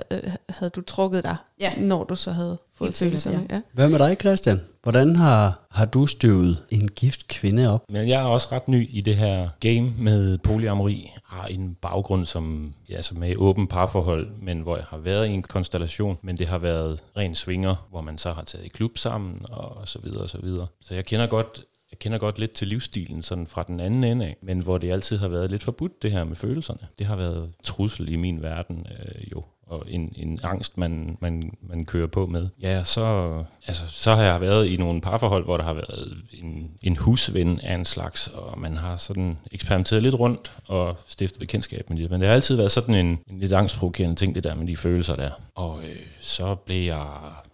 B: havde du trukket dig,
D: Ja.
B: når du så havde fået
D: Helt
B: følelserne. Ja.
A: Hvad med dig, Christian? Hvordan har, har du støvet en gift kvinde op?
C: Men jeg er også ret ny i det her game med polyamori. Har en baggrund som, ja, som er i åben parforhold, men hvor jeg har været i en konstellation, men det har været ren svinger, hvor man så har taget i klub sammen og så videre og så videre. Så jeg kender godt jeg kender godt lidt til livsstilen sådan fra den anden ende af, men hvor det altid har været lidt forbudt det her med følelserne. Det har været trussel i min verden øh, jo, og en, en angst, man, man, man kører på med. Ja, så, altså, så har jeg været i nogle parforhold, hvor der har været en, en husven af en slags, og man har sådan eksperimenteret lidt rundt og stiftet bekendtskab med det. Men det har altid været sådan en, en lidt angstprovokerende ting, det der med de følelser der. Og øh, så blev jeg,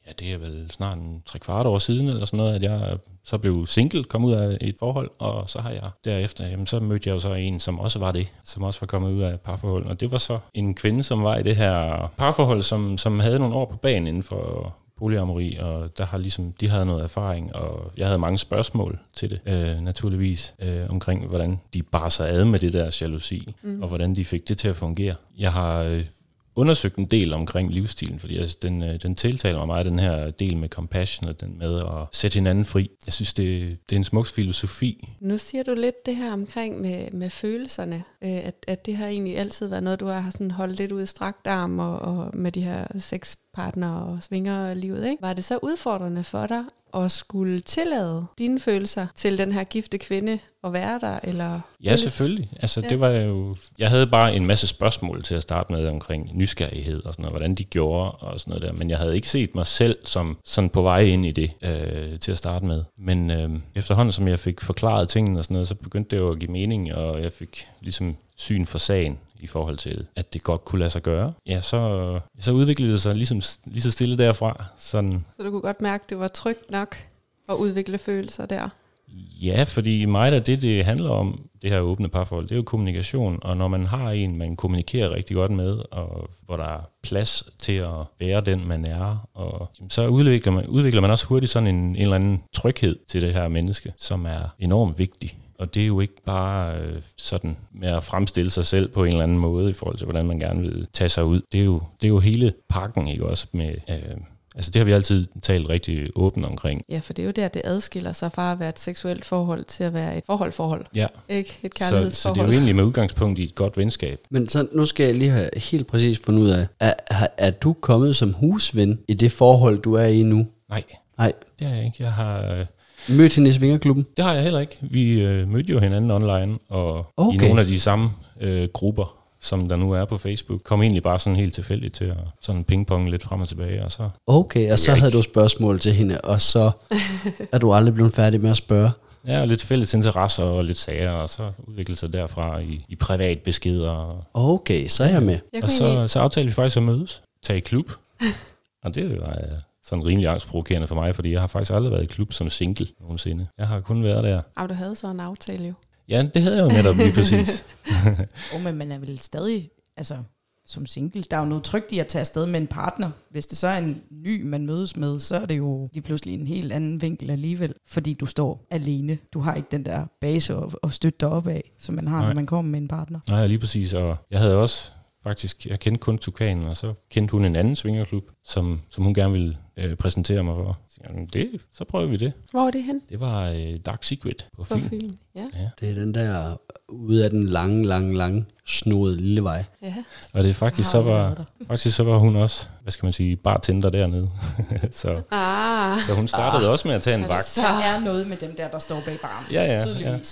C: ja det er vel snart en tre kvart år siden, eller sådan noget, at jeg så blev single, kom ud af et forhold, og så har jeg derefter, jamen så mødte jeg jo så en, som også var det, som også var kommet ud af et parforhold. Og det var så en kvinde, som var i det her parforhold, som, som havde nogle år på banen inden for polyamori, og der har ligesom, de havde noget erfaring, og jeg havde mange spørgsmål til det, øh, naturligvis, øh, omkring hvordan de bar sig ad med det der jalousi, mm. og hvordan de fik det til at fungere. Jeg har øh, undersøgt en del omkring livsstilen, fordi altså, den, øh, den tiltaler mig meget, den her del med compassion og den med at sætte hinanden fri. Jeg synes, det, det er en smuk filosofi.
B: Nu siger du lidt det her omkring med, med følelserne, øh, at, at det har egentlig altid været noget, du har sådan holdt lidt ud i strakt arm og, og med de her seks partner og svinger livet. Ikke? Var det så udfordrende for dig at skulle tillade dine følelser til den her gifte kvinde at være der? Eller
C: Ja, selvfølgelig. Altså,
B: Ja.
C: det var jo, jeg havde bare en masse spørgsmål til at starte med omkring nysgerrighed og sådan noget, hvordan de gjorde og sådan noget der. Men jeg havde ikke set mig selv som sådan på vej ind i det øh, til at starte med. Men øh, efterhånden, som jeg fik forklaret tingene og sådan noget, så begyndte det jo at give mening, og jeg fik ligesom syn for sagen i forhold til, at det godt kunne lade sig gøre. Ja, så, så udviklede det sig ligesom lige så stille derfra. Sådan,
B: Så du kunne godt mærke, at det var trygt nok at udvikle følelser der.
C: Ja, fordi mig der det, det handler om, det her åbne parforhold, det er jo kommunikation. Og når man har en, man kommunikerer rigtig godt med, og hvor der er plads til at være den, man er, og jamen, så udvikler man, udvikler man også hurtigt sådan en, en eller anden tryghed til det her menneske, som er enormt vigtig. Og det er jo ikke bare øh, sådan med at fremstille sig selv på en eller anden måde i forhold til, hvordan man gerne vil tage sig ud. Det er jo, det er jo hele pakken, ikke også? Med, øh, altså det har vi altid talt rigtig åbent omkring.
B: Ja, for det er jo der, det adskiller sig fra at være et seksuelt forhold til at være et forhold-forhold.
C: Ja,
B: Ikke et
C: så, så
B: kærlighedsforhold.
C: det er jo egentlig med udgangspunkt i et godt venskab.
A: Men så nu skal jeg lige have helt præcis fundet ud af, er, er, er du kommet som husven i det forhold, du er i nu?
C: Nej,
A: Nej,
C: det har jeg ikke. Jeg har, øh,
A: mødt hende i Svingerklubben?
C: det har jeg heller ikke. Vi øh, mødte jo hinanden online, og okay. i nogle af de samme øh, grupper, som der nu er på Facebook, kom egentlig bare sådan helt tilfældigt til at sådan pingpong lidt frem og tilbage, og så
A: Okay, og så
C: Jeg
A: havde
C: ikke.
A: du spørgsmål til hende, og så er du aldrig blevet færdig med at spørge.
C: ja, lidt fælles interesser og lidt sager, og så udviklede sig derfra i, i privat beskeder. Og,
A: Okay, så er jeg med.
B: Jeg
C: og så, så aftalte vi faktisk at mødes, tage i klub, og det var øh, sådan rimelig angstprovokerende for mig, fordi jeg har faktisk aldrig været i klub som single nogensinde. Jeg har kun været der.
B: ah, du havde så en aftale jo.
C: Ja, det havde jeg jo netop lige præcis.
D: Oh, men man er vel stadig, altså som single, der er jo noget trygt i at tage afsted med en partner. Hvis det så er en ny, man mødes med, så er det jo lige pludselig en helt anden vinkel alligevel, fordi du står alene. Du har ikke den der base at, at støtte dig op af, som man har,
C: Nej.
D: når man kommer med en partner.
C: Nej, lige præcis. Og jeg havde også faktisk, jeg kendte kun Tukanen, og så kendte hun en anden svingerklub, som, som hun gerne ville øh, præsentere mig for. Så, jeg, "Jamen, det, så prøver vi det.
B: Hvor er det hen?
C: Det var øh, Dark Secret på
B: På
C: film.
B: Fyn. Ja.
A: Det er den der ude af den lange, lange, lange, snodede lille vej.
B: ja.
C: Og det er faktisk, så var, faktisk så var hun også, hvad skal man sige, bartender dernede. så,
B: Ah,
C: så hun startede også med at tage en vagt.
B: så-
D: Der er noget med dem der, der står bag baren.
C: Ja, ja,
D: Tydeligvis.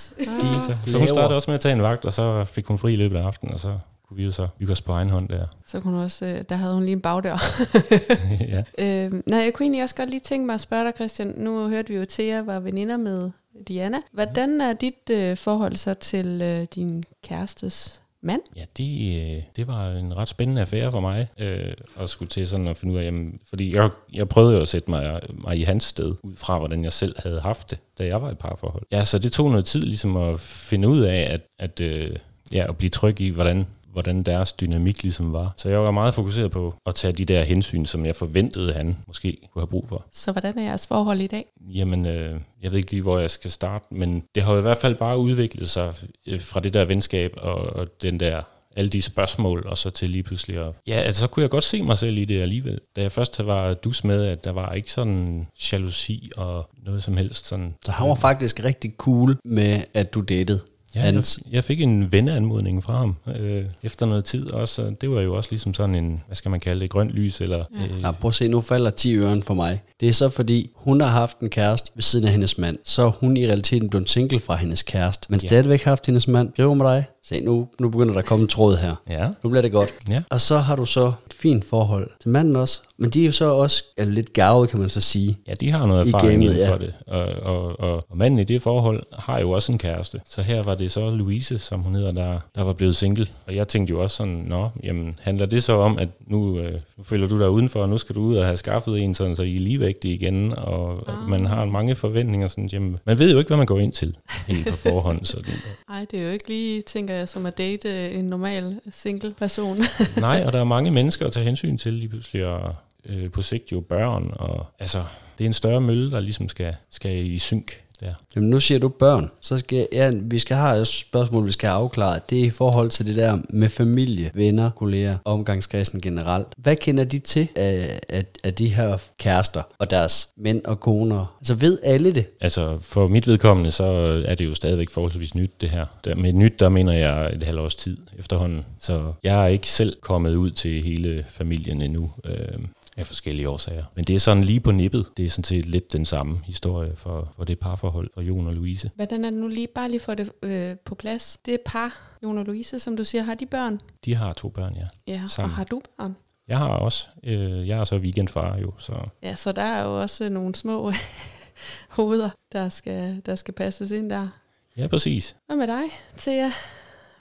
C: Så, så hun startede også med at tage en vagt, og så fik hun fri i løbet af aftenen, og så kunne vi jo så hygge os på egen hånd der.
B: så kunne hun også, øh, der havde hun lige en bagdør.
C: ja.
B: Øh, nej, jeg kunne egentlig også godt lige tænke mig at spørge dig, Christian. Nu hørte vi jo, at Thea var veninder med Diana. Hvordan er dit øh, forhold så til øh, din kærestes mand?
C: Ja, det, øh, det var en ret spændende affære for mig, øh, at skulle til sådan at finde ud af, jamen, fordi jeg, jeg prøvede jo at sætte mig, mig i hans sted, ud fra hvordan jeg selv havde haft det, da jeg var i parforhold. Ja, så det tog noget tid ligesom at finde ud af, at, at, øh, ja, at blive tryg i, hvordan hvordan deres dynamik ligesom var. Så jeg var meget fokuseret på at tage de der hensyn, som jeg forventede, han måske kunne have brug for.
B: Så hvordan er jeres forhold i dag?
C: Jamen, øh, jeg ved ikke lige, hvor jeg skal starte, men det har jo i hvert fald bare udviklet sig øh, fra det der venskab og, og den der alle de spørgsmål, og så til lige pludselig at... Ja, altså, så kunne jeg godt se mig selv i det alligevel. Da jeg først var dus med, at der var ikke sådan jalousi og noget som helst sådan...
A: Så han var faktisk rigtig cool med, at du datede.
C: Ja,
A: hans.
C: jeg, fik en venneanmodning fra ham øh, efter noget tid også. og Det var jo også ligesom sådan en, hvad skal man kalde det, grønt lys, eller... Øh,
A: Ja, prøv at se, nu falder 10 øren for mig. Det er så fordi, hun har haft en kæreste ved siden af hendes mand. Så er hun i realiteten blevet single fra hendes kæreste. Men
C: Ja.
A: stadigvæk haft hendes mand. Skriver med dig. Se, nu, nu begynder der at komme en tråd her.
C: ja,
A: Nu bliver det godt.
C: ja.
A: Og så har du så et fint forhold til manden også. Men de er jo så også er lidt gavet, kan man så sige.
C: Ja, de har noget
A: I
C: erfaring
A: gamet,
C: inden
A: ja.
C: for det. Og, og, og, og manden i det forhold har jo også en kæreste. Så her var det så Louise, som hun hedder, der, der var blevet single. Og jeg tænkte jo også sådan, nå, jamen, handler det så om, at nu, øh, nu føler du dig udenfor, og nu skal du ud og have skaffet en, sådan, så I er ligevægtige igen, og ah. man har mange forventninger. Sådan, jamen, man ved jo ikke, hvad man går ind til helt på forhånd. Sådan.
B: Nej, det er jo ikke lige, tænker jeg, som at date en normal single person.
C: Nej, og der er mange mennesker at tage hensyn til lige pludselig, og øh, på sigt jo børn, og altså, det er en større mølle, der ligesom skal, skal i synk der.
A: Jamen nu siger du børn, så skal ja, vi skal have et spørgsmål, vi skal have afklaret. Det er i forhold til det der med familie, venner, kolleger, omgangskredsen generelt. Hvad kender de til af, af, af de her kærester og deres mænd og koner? Altså ved alle det?
C: Altså for mit vedkommende, så er det jo stadigvæk forholdsvis nyt det her. Der, med nyt, der mener jeg et halvt års tid efterhånden. Så jeg er ikke selv kommet ud til hele familien endnu. Øh, af forskellige årsager. Men det er sådan lige på nippet. Det er sådan set lidt den samme historie for, for det parforhold for Jon og Louise.
B: Hvordan er det nu lige, bare lige for det øh, på plads? Det er par, Jon og Louise, som du siger, har de børn?
C: De har to børn, ja.
B: Ja,
C: Sammen.
B: og har du børn?
C: Jeg har også. Øh, jeg er så weekendfar jo, så
B: Ja, så der er jo også nogle små hoveder, der skal, der skal passes ind der.
C: ja, præcis.
B: Hvad med dig, Thea?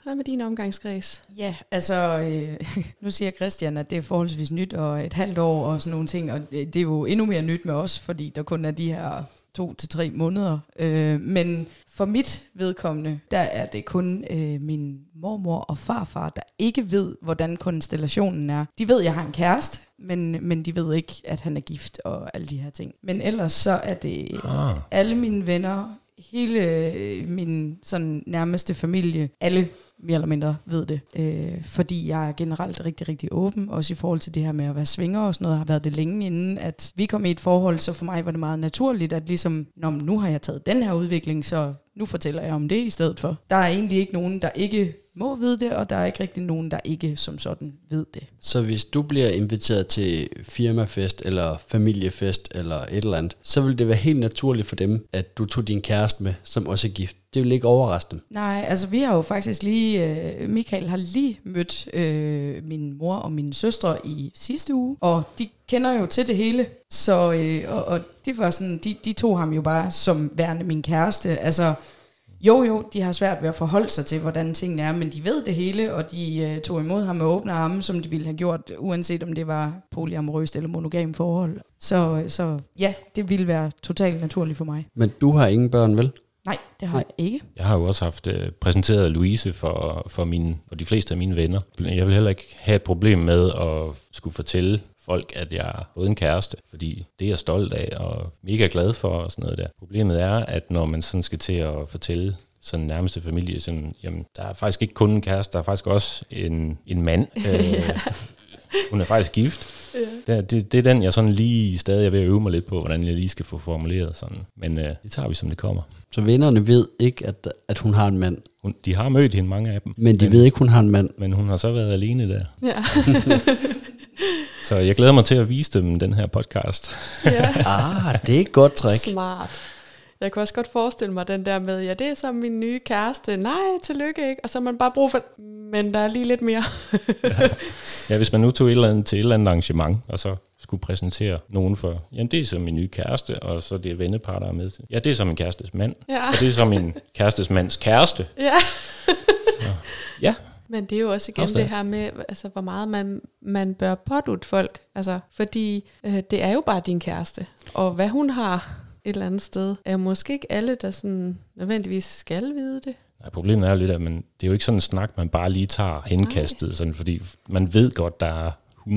B: Hvad med din omgangskreds?
D: Ja, altså, øh, nu siger Christian, at det er forholdsvis nyt og et halvt år og sådan nogle ting, og det er jo endnu mere nyt med os, fordi der kun er de her to til tre måneder. Øh, men for mit vedkommende, der er det kun øh, min mormor og farfar, der ikke ved, hvordan konstellationen er. De ved, at jeg har en kæreste, men, men de ved ikke, at han er gift og alle de her ting. Men ellers så er det
C: Ah.
D: alle mine venner, hele øh, min sådan nærmeste familie, alle mere eller mindre ved det. Øh, fordi jeg er generelt rigtig, rigtig åben, også i forhold til det her med at være svinger og sådan noget, har været det længe inden, at vi kom i et forhold, så for mig var det meget naturligt, at ligesom, Nå, nu har jeg taget den her udvikling, så nu fortæller jeg om det i stedet for. Der er egentlig ikke nogen, der ikke må vide det, og der er ikke rigtig nogen, der ikke som sådan ved det.
A: Så hvis du bliver inviteret til firmafest eller familiefest eller et eller andet, så vil det være helt naturligt for dem, at du tog din kæreste med, som også er gift. Det vil ikke overraske dem.
D: Nej, altså vi har jo faktisk lige, øh, Michael har lige mødt øh, min mor og mine søstre i sidste uge, og de kender jo til det hele, så øh, og, og det var sådan, de, de tog ham jo bare som værende min kæreste, altså jo jo, de har svært ved at forholde sig til, hvordan tingene er, men de ved det hele, og de øh, tog imod ham med åbne arme, som de ville have gjort, uanset om det var polyamorøst eller monogam forhold. Så, øh, så ja, det ville være totalt naturligt for mig.
A: Men du har ingen børn, vel?
D: Nej, det har
A: Nej.
D: jeg ikke.
C: Jeg har jo også haft øh, præsenteret Louise for, for, mine, for de fleste af mine venner. Jeg vil heller ikke have et problem med at skulle fortælle folk, at jeg har fået en kæreste, fordi det er jeg stolt af og mega glad for og sådan noget der. Problemet er, at når man sådan skal til at fortælle sådan nærmeste familie, sådan, jamen, der er faktisk ikke kun en kæreste, der er faktisk også en, en mand. Øh, hun er faktisk gift. Det, det, det er den, jeg sådan lige stadig er ved at øve mig lidt på, hvordan jeg lige skal få formuleret sådan. Men øh, det tager vi, som det kommer.
A: Så vennerne ved ikke, at, at hun har en mand.
C: Hun, de har mødt hende, mange af dem.
A: Men de ved ikke, hun har en mand.
C: Men hun har så været alene der.
B: Ja.
C: Så jeg glæder mig til at vise dem den her podcast.
B: ja.
A: Ah, det er et godt trick.
B: Smart. Jeg kunne også godt forestille mig den der med, ja, det er så min nye kæreste. Nej, tillykke ikke. Og så har man bare brug for, men der er lige lidt mere.
C: Ja, hvis man nu tog et eller andet til et eller andet arrangement, og så skulle præsentere nogen for, jamen det er så min nye kæreste, og så det er vennepar, der er med til. Ja, det er så min kærestes mand,
B: Ja.
C: og det er så min kærestes mands kæreste.
B: ja.
C: Ja,
B: Men det er jo også igen
C: Afstand.
B: det her med, altså, hvor meget man, man bør pådute folk. Altså, fordi øh, det er jo bare din kæreste. Og hvad hun har et eller andet sted, er måske ikke alle, der sådan nødvendigvis skal vide det.
C: Nej, problemet er jo lidt, at man, det er jo ikke sådan en snak, man bare lige tager henkastet, sådan, fordi man ved godt, der er 100.000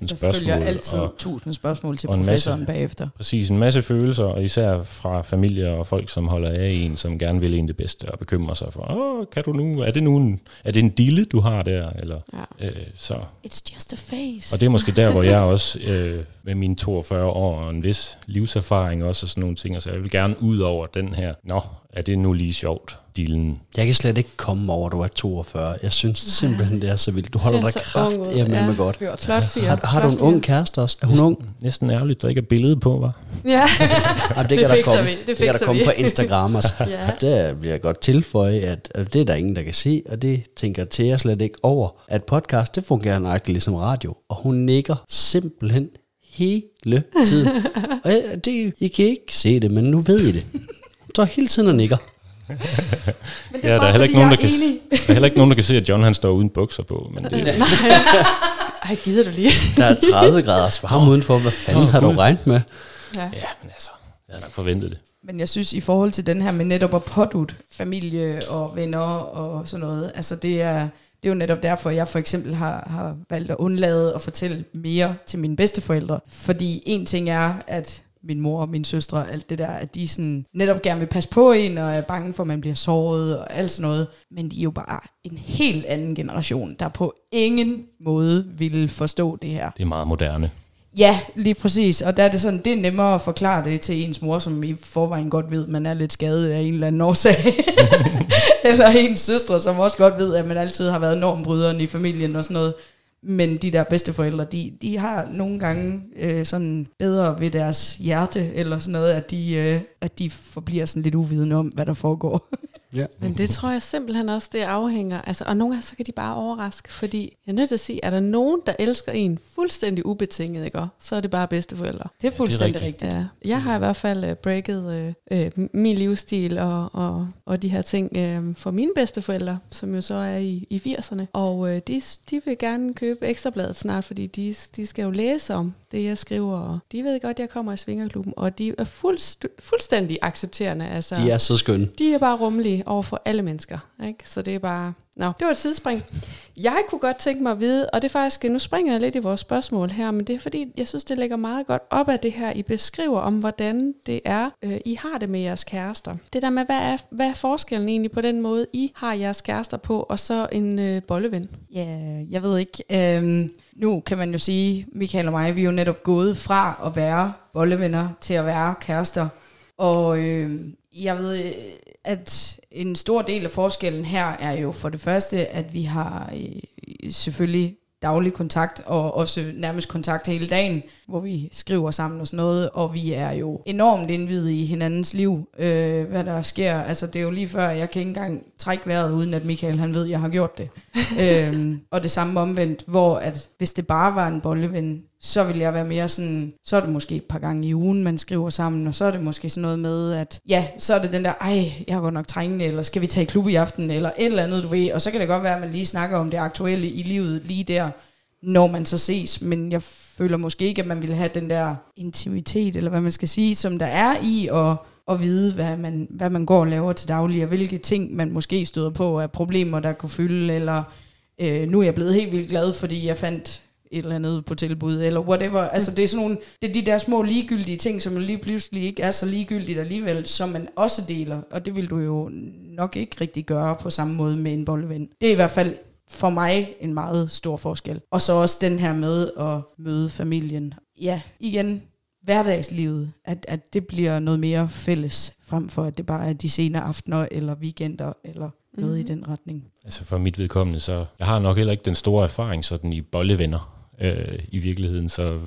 D: Der
C: spørgsmål.
D: følger altid
C: og,
D: tusind spørgsmål til
C: og en masse-
D: professoren bagefter.
C: Præcis, en masse følelser, og især fra familier og folk, som holder af en, som gerne vil en det bedste, og bekymrer sig for, åh, kan du nu, er det nu en, er det en dille, du har der? Eller,
B: Ja.
C: øh, så.
D: It's just a face.
C: Og det er måske der, hvor jeg også, øh, med mine 42 år og en vis livserfaring også, og sådan nogle ting, så jeg vil gerne ud over den her, nå, er det nu lige sjovt, dillen?
A: Jeg kan slet ikke komme over, at du er 42. Jeg synes simpelthen, det er så vildt. Du holder dig
B: så ung ud.
A: kraft med godt.
B: Ja, flot fyr.
A: Har, har du en ung kæreste også? Er hun ung?
C: Næsten ærgerligt, der ikke er billede på, var.
B: Ja.
A: Jamen,
B: Det
A: kan der
B: fikser
A: komme,
B: vi, det
A: det kan der komme
B: vi.
A: på Instagram. også.
B: Ja.
A: Og Der vil jeg godt tilføje, at, at det er der ingen, der kan se, og det tænker Thea slet ikke over. At podcast, det fungerer nøjagtigt ligesom radio, og hun nikker simpelthen hele tiden. Og jeg, det, I kan ikke se det, men nu ved I det. Hun står hele tiden og nikker.
D: Men det
C: Ja, der er, heller ikke nogen, der, kan, der er heller ikke nogen, der kan se, at John han står uden bukser på. Men det,
B: Ej, gider du lige?
A: Der er 30 grader varme udenfor. Hvad fanden har du regnet med?
B: Ja.
C: ja, men altså, jeg havde nok forventet det.
D: Men jeg synes, i forhold til den her med netop at pådute familie og venner og sådan noget, altså det er, det er jo netop derfor, jeg for eksempel har, har valgt at undlade at fortælle mere til mine bedsteforældre. Fordi en ting er, at min mor og min søstre, alt det der, at de sådan netop gerne vil passe på en, og er bange for, at man bliver såret og alt sådan noget. Men de er jo bare en helt anden generation, der på ingen måde ville forstå det her.
C: Det er meget moderne.
D: Ja, lige præcis. Og der er det sådan, det er nemmere at forklare det til ens mor, som i forvejen godt ved, at man er lidt skadet af en eller anden årsag. eller ens søstre, som også godt ved, at man altid har været normbryderen i familien og sådan noget. Men de der bedsteforældre, de, de har nogle gange øh, sådan bedre ved deres hjerte, eller sådan noget, at de, øh, at de forbliver sådan lidt uvidende om, hvad der foregår.
A: Ja.
B: Men det tror jeg simpelthen også, det afhænger. Altså, og nogle gange så kan de bare overraske, fordi jeg er nødt til at sige, er der nogen, der elsker en fuldstændig ubetinget, ikke? så er det bare bedsteforældre.
D: Det er fuldstændig
C: rigtigt.
D: rigtigt.
B: Ja, jeg har i hvert fald uh, breaket uh, uh, min livsstil og, og, og de her ting uh, for mine bedsteforældre, som jo så er i, i 80'erne. Og uh, de, de vil gerne købe ekstrabladet snart, fordi de, de skal jo læse om det, jeg skriver. Og de ved godt, at jeg kommer i Svingerklubben, og de er fuldst, fuldstændig accepterende. Altså,
A: De er så skønne.
B: de er bare rummelige over for alle mennesker. Ikke? Så det er bare... Nå, det var et sidespring. Jeg kunne godt tænke mig at vide, og det er faktisk, nu springer jeg lidt i vores spørgsmål her, men det er fordi, jeg synes, det ligger meget godt op af det her, I beskriver om, hvordan det er, øh, I har det med jeres kærester. Det der med, hvad er, hvad er forskellen egentlig på den måde, I har jeres kærester på, og så en øh, bolleven?
D: Ja, jeg ved ikke. Øhm, nu kan man jo sige, Michael og mig, vi er jo netop gået fra at være bollevenner til at være kærester. Og øh, jeg ved, øh, at en stor del af forskellen her er jo for det første, at vi har øh, selvfølgelig daglig kontakt, og også nærmest kontakt hele dagen, hvor vi skriver sammen og sådan noget, og vi er jo enormt indvidet i hinandens liv, øh, hvad der sker. Altså det er jo lige før, jeg kan ikke engang trække vejret, uden at Michael han ved, at jeg har gjort det. øhm, og det samme omvendt, hvor at hvis det bare var en bolleven, så vil jeg være mere sådan, så er det måske et par gange i ugen, man skriver sammen, og så er det måske sådan noget med, at ja, så er det den der, ej, jeg har godt nok trængende, eller skal vi tage i klub i aften, eller et eller andet, du ved, og så kan det godt være, at man lige snakker om det aktuelle i livet lige der, når man så ses, men jeg føler måske ikke, at man vil have den der intimitet, eller hvad man skal sige, som der er i at, at vide, hvad man, hvad man går og laver til daglig, og hvilke ting man måske støder på af problemer, der kunne fylde, eller øh, nu er jeg blevet helt vildt glad, fordi jeg fandt et eller andet på tilbud, eller whatever. Altså det er sådan nogle, det er de der små ligegyldige ting, som lige pludselig ikke er så ligegyldigt alligevel, som man også deler, og det vil du jo nok ikke rigtig gøre på samme måde med en bolleven. Det er i hvert fald for mig en meget stor forskel. Og så også den her med at møde familien. Ja, igen, hverdagslivet, at, at det bliver noget mere fælles, frem for at det bare er de senere aftener, eller weekender, eller noget mm-hmm. i den retning.
C: Altså for mit vedkommende, så jeg har nok heller ikke den store erfaring sådan i bollevenner øh, i virkeligheden. Så,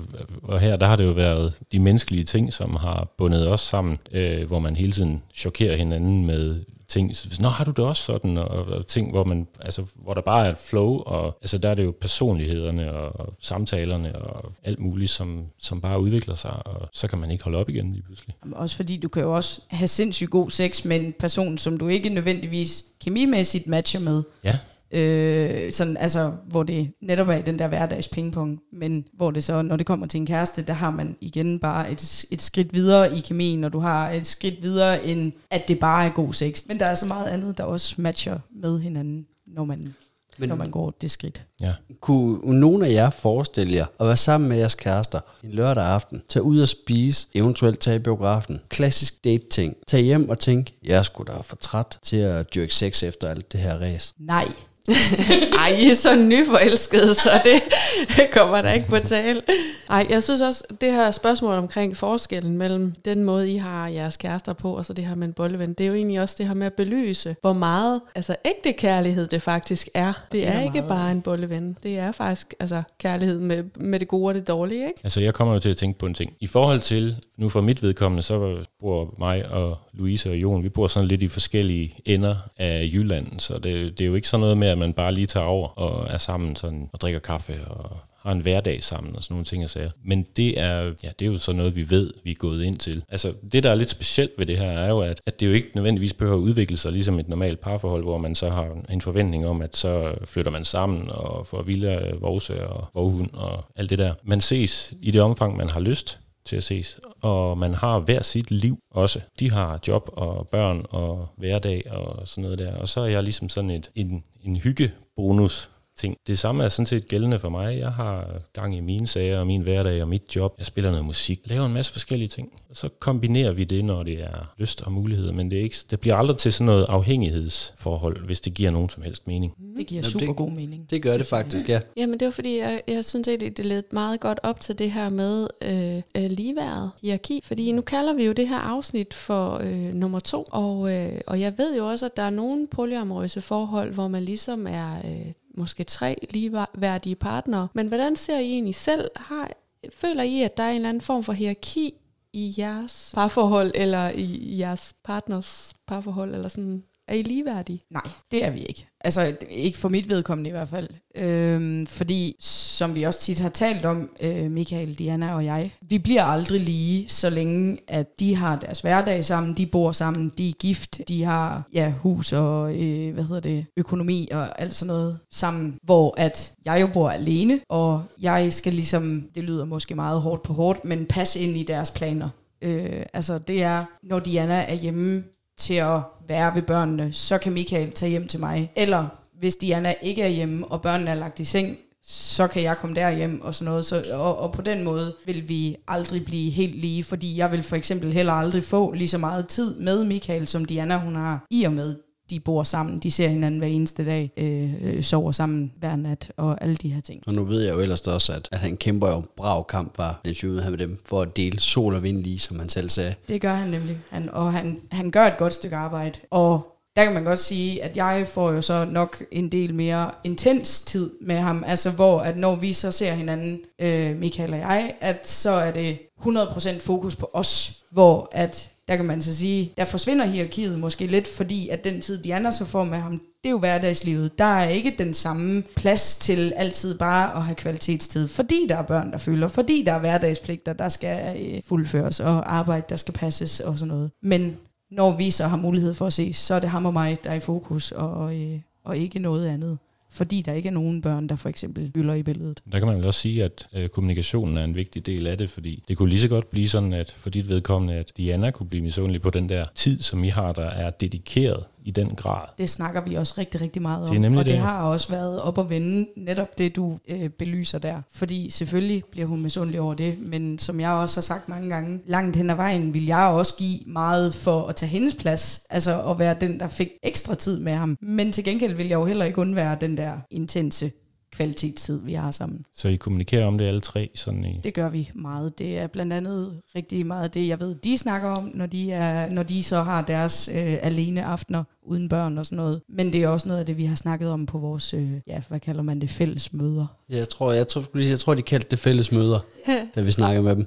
C: og her der har det jo været de menneskelige ting, som har bundet os sammen, øh, hvor man hele tiden chokerer hinanden med ting. Nå, har du det også sådan? Og, og ting, hvor, man, altså, hvor der bare er et flow, og altså, der er det jo personlighederne og, og samtalerne og alt muligt, som, som bare udvikler sig, og så kan man ikke holde op igen lige pludselig.
D: Også fordi du kan jo også have sindssygt god sex med en person, som du ikke nødvendigvis kemimæssigt matcher med.
C: Ja.
D: Øh, sådan, altså, hvor det netop er i den der hverdags pingpong, men hvor det så, når det kommer til en kæreste, der har man igen bare et, et skridt videre i kemien, og du har et skridt videre, end at det bare er god sex. Men der er så meget andet, der også matcher med hinanden, når man, men, når man går det skridt.
C: Ja.
A: Kunne nogen af jer forestille jer at være sammen med jeres kærester en lørdag aften, tage ud og spise, eventuelt tage i biografen, klassisk date-ting, tage hjem og tænke, jeg sgu da for træt til at dyrke sex efter alt det her ræs.
D: Nej.
B: Ej, I er så nyforelskede, så det kommer der ikke på tale. Ej, jeg synes også, det her spørgsmål omkring forskellen mellem den måde, I har jeres kærester på, og så det her med en bolleven, det er jo egentlig også det her med at belyse, hvor meget altså, ægte kærlighed det faktisk er. Det er,
D: er
B: ikke
D: meget.
B: bare en bolleven. Det er faktisk altså, kærlighed med, med det gode og det dårlige, ikke?
C: Altså, jeg kommer jo til at tænke på en ting. I forhold til, nu for mit vedkommende, så bor mig og Louise og Jon, vi bor sådan lidt i forskellige ender af Jylland, så det, det er jo ikke sådan noget med, at man bare lige tager over og er sammen sådan, og drikker kaffe og har en hverdag sammen og sådan nogle ting og sager. Men det er, ja, det er jo så noget, vi ved, vi er gået ind til. Altså, det, der er lidt specielt ved det her, er jo, at, at det jo ikke nødvendigvis behøver at udvikle sig ligesom et normalt parforhold, hvor man så har en forventning om, at så flytter man sammen og får villa, vorse og vorhund og alt det der. Man ses i det omfang, man har lyst til at ses. Og man har hver sit liv også. De har job og børn og hverdag og sådan noget der. Og så er jeg ligesom sådan et, en, en hyggebonus ting. Det samme er sådan set gældende for mig. Jeg har gang i mine sager og min hverdag og mit job. Jeg spiller noget musik, laver en masse forskellige ting. Og så kombinerer vi det, når det er lyst og muligheder. Men det, er ikke, det bliver aldrig til sådan noget afhængighedsforhold, hvis det giver nogen som helst mening.
D: Det giver super
A: det-
D: god mening.
A: Det gør det faktisk, ja.
B: Jamen det var fordi, jeg, jeg synes egentlig, det led meget godt op til det her med øh, øh, ligeværet, hierarki. Fordi nu kalder vi jo det her afsnit for øh, nummer to, og, øh, og jeg ved jo også, at der er nogle polyamorøse forhold, hvor man ligesom er øh, måske tre ligeværdige partnere. Men hvordan ser I egentlig selv? Har, føler I, at der er en eller anden form for hierarki i jeres parforhold, eller i, i jeres partners parforhold, eller sådan? Er I ligeværdige?
D: Nej, det er vi ikke. Altså ikke for mit vedkommende i hvert fald. Øhm, fordi, som vi også tit har talt om, øh, Michael, Diana og jeg, vi bliver aldrig lige, så længe at de har deres hverdag sammen, de bor sammen, de er gift, de har ja, hus og øh, hvad hedder det, økonomi og alt sådan noget sammen. Hvor at jeg jo bor alene, og jeg skal ligesom, det lyder måske meget hårdt på hårdt, men passe ind i deres planer. Øh, altså det er, når Diana er hjemme til at være ved børnene, så kan Michael tage hjem til mig. Eller hvis Diana ikke er hjemme, og børnene er lagt i seng, så kan jeg komme derhjem og sådan noget. Så, og, og på den måde vil vi aldrig blive helt lige, fordi jeg vil for eksempel heller aldrig få lige så meget tid med Michael, som Diana hun har, i og med de bor sammen, de ser hinanden hver eneste dag, øh, øh, sover sammen hver nat og alle de her ting.
A: Og nu ved jeg jo ellers også, at, at han kæmper jo brav kamp er ude her med dem, for at dele sol og vind lige, som han selv sagde.
D: Det gør han nemlig, han, og han, han gør et godt stykke arbejde. Og der kan man godt sige, at jeg får jo så nok en del mere intens tid med ham, altså hvor at når vi så ser hinanden, øh, Michael og jeg, at så er det 100% fokus på os, hvor at der kan man så sige, der forsvinder hierarkiet måske lidt, fordi at den tid, Diana så får med ham, det er jo hverdagslivet. Der er ikke den samme plads til altid bare at have kvalitetstid, fordi der er børn, der fylder, fordi der er hverdagspligter, der skal øh, fuldføres, og arbejde, der skal passes og sådan noget. Men når vi så har mulighed for at se, så er det ham og mig, der er i fokus, og, øh, og ikke noget andet. Fordi der ikke er nogen børn, der for eksempel hylder i billedet.
C: Der kan man vel også sige, at øh, kommunikationen er en vigtig del af det, fordi det kunne lige så godt blive sådan, at for dit vedkommende, at Diana kunne blive misundelig på den der tid, som I har, der er dedikeret i den grad.
D: Det snakker vi også rigtig, rigtig meget om.
C: Det er nemlig
D: og det
C: det.
D: har også været op at vende netop det, du øh, belyser der. Fordi selvfølgelig bliver hun misundelig over det, men som jeg også har sagt mange gange, langt hen ad vejen vil jeg også give meget for at tage hendes plads. Altså at være den, der fik ekstra tid med ham. Men til gengæld vil jeg jo heller ikke undvære den der intense kvalitetstid, vi har sammen.
C: Så I kommunikerer om det alle tre, sådan i...
D: Det gør vi meget. Det er blandt andet rigtig meget det, jeg ved, de snakker om, når de, er, når de så har deres øh, alene aftener uden børn og sådan noget. Men det er også noget af det, vi har snakket om på vores, øh, ja, hvad kalder man det, fælles møder.
A: Jeg tror, jeg tror, jeg tror de kaldte det fælles møder, da vi snakkede med dem.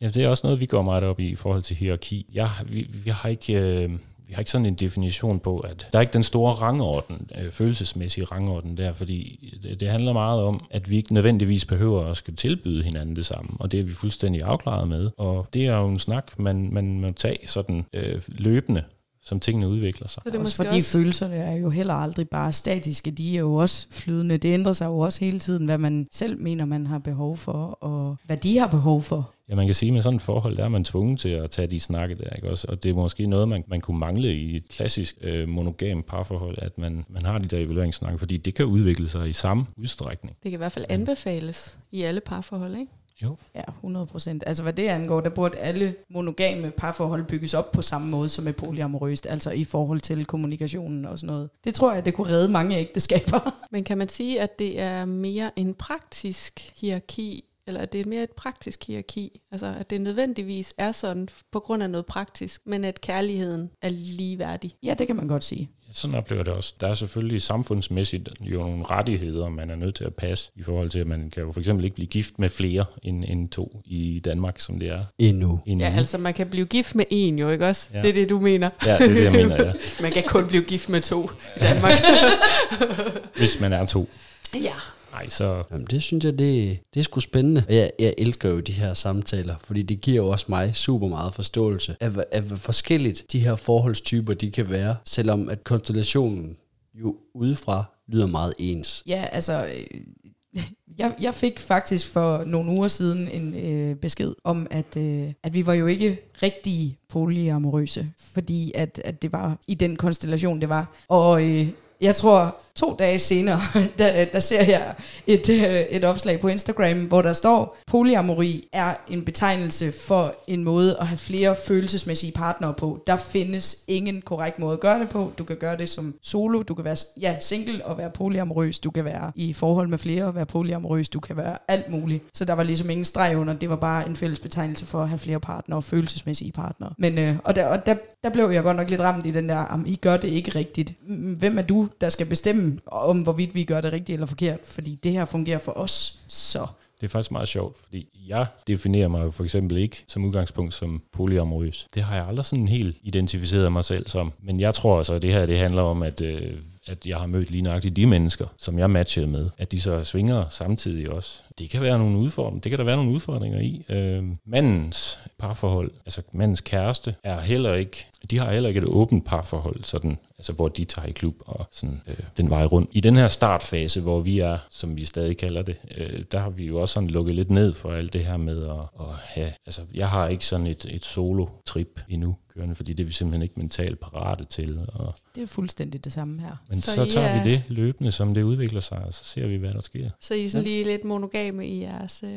C: Ja, det er også noget, vi går meget op i i forhold til hierarki. Jeg, vi, vi har ikke... Øh, vi har ikke sådan en definition på, at der er ikke den store rangorden, øh, følelsesmæssige rangorden der, fordi det, det handler meget om, at vi ikke nødvendigvis behøver at skal tilbyde hinanden det samme, og det er vi fuldstændig afklaret med. Og det er jo en snak, man, man må tage sådan øh, løbende, som tingene udvikler sig.
B: Så det er
D: også
B: måske
D: fordi
B: også...
D: følelserne er jo heller aldrig bare statiske, de er jo også flydende. Det ændrer sig jo også hele tiden, hvad man selv mener, man har behov for, og hvad de har behov for.
C: Ja, man kan sige, at med sådan et forhold, der er man tvunget til at tage de snakke der, ikke også? Og det er måske noget, man, man kunne mangle i et klassisk øh, monogam parforhold, at man, man har de der evalueringssnakke, fordi det kan udvikle sig i samme udstrækning.
B: Det kan i hvert fald anbefales i alle parforhold, ikke?
C: Jo.
D: Ja, 100 procent. Altså hvad det angår, der burde alle monogame parforhold bygges op på samme måde som et polyamorøst, altså i forhold til kommunikationen og sådan noget. Det tror jeg, det kunne redde mange ægteskaber.
B: Men kan man sige, at det er mere en praktisk hierarki, eller at det er mere et praktisk hierarki? Altså, at det nødvendigvis er sådan på grund af noget praktisk, men at kærligheden er ligeværdig.
D: ja, det kan man godt sige.
C: Ja, Sådan oplever det også. Der er selvfølgelig samfundsmæssigt jo nogle rettigheder, man er nødt til at passe i forhold til, at man kan jo for eksempel ikke blive gift med flere end, end to i Danmark, som det er
A: Endnu.
C: endnu.
B: Ja, altså man kan blive gift med en jo, ikke også?
C: Ja.
B: Det er det, du mener.
C: ja, det er det, jeg mener, ja.
B: Man kan kun blive gift med to i Danmark.
C: Hvis man er to.
B: ja.
C: Nej, så
A: Jamen, det synes jeg, det, det er sgu spændende. Og jeg, jeg elsker jo de her samtaler, fordi det giver jo også mig super meget forståelse af, af hvor forskelligt de her forholdstyper, de kan være, selvom at konstellationen jo udefra lyder meget ens.
D: Ja, altså, øh, Jeg, jeg fik faktisk for nogle uger siden en øh, besked om, at, øh, at vi var jo ikke rigtig polyamorøse, fordi at, at det var i den konstellation, det var. Og øh, jeg tror, to dage senere, der, der ser jeg et, øh, et opslag på Instagram, hvor der står, polyamori er en betegnelse for en måde at have flere følelsesmæssige partnere på. Der findes ingen korrekt måde at gøre det på. Du kan gøre det som solo, du kan være ja, single og være polyamorøs, du kan være i forhold med flere og være polyamorøs, du kan være alt muligt. Så der var ligesom ingen streg under, det var bare en fælles betegnelse for at have flere partnere og følelsesmæssige partnere. Men, øh, og der, og der, der blev jeg godt nok lidt ramt i den der, om I gør det ikke rigtigt. Hvem er du, der skal bestemme om, hvorvidt vi gør det rigtigt eller forkert? Fordi det her fungerer for os, så...
C: Det er faktisk meget sjovt, fordi jeg definerer mig jo for eksempel ikke som udgangspunkt som polyamorøs. Det har jeg aldrig sådan helt identificeret mig selv som. Men jeg tror altså, at det her det handler om, at øh, at jeg har mødt lige nøjagtigt de mennesker, som jeg matchede med, at de så svinger samtidig også. Det kan være nogle udfordringer, det kan der være nogle udfordringer i. Øh, mandens parforhold, altså mandens kæreste, er heller ikke, de har heller ikke et åbent parforhold, sådan, altså hvor de tager i klub og sådan, øh, den vej rundt. I den her startfase, hvor vi er, som vi stadig kalder det, øh, der har vi jo også sådan lukket lidt ned for alt det her med at, at have, altså jeg har ikke sådan et, et solo-trip endnu kørende, fordi det er vi simpelthen ikke mentalt parate til. Og
D: det er fuldstændig det samme her.
C: Men så, så tager er... vi det løbende, som det udvikler sig, og så ser vi, hvad der sker.
B: Så I er sådan ja. lige lidt monogame i jeres, øh,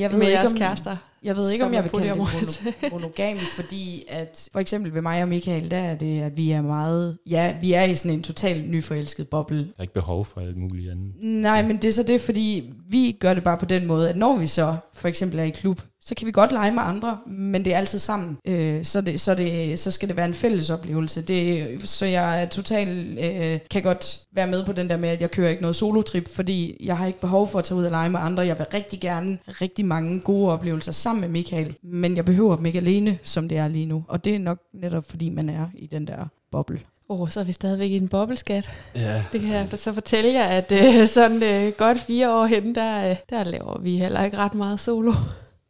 D: jeg ved med ikke,
B: jeres
D: om,
B: kærester?
D: Jeg ved ikke, om jeg vil kalde det monogame, fordi at for eksempel ved mig og Michael, der er det, at vi er meget, ja, vi er i sådan en totalt nyforelsket boble. Der
C: er ikke behov for alt muligt andet.
D: Nej, men det er så det, fordi vi gør det bare på den måde, at når vi så for eksempel er i klub, så kan vi godt lege med andre, men det er altid sammen. Øh, så, det, så, det, så skal det være en fælles oplevelse. Det, så jeg er total, øh, kan godt være med på den der med, at jeg kører ikke noget solotrip, fordi jeg har ikke behov for at tage ud og lege med andre. Jeg vil rigtig gerne rigtig mange gode oplevelser sammen med Michael, men jeg behøver dem ikke alene, som det er lige nu. Og det er nok netop, fordi man er i den der boble.
B: Åh, oh, så er vi stadigvæk i en bobbelskat.
A: Ja.
B: Det kan jeg så fortælle jer, at uh, sådan uh, godt fire år hen, der, uh, der laver vi heller ikke ret meget solo.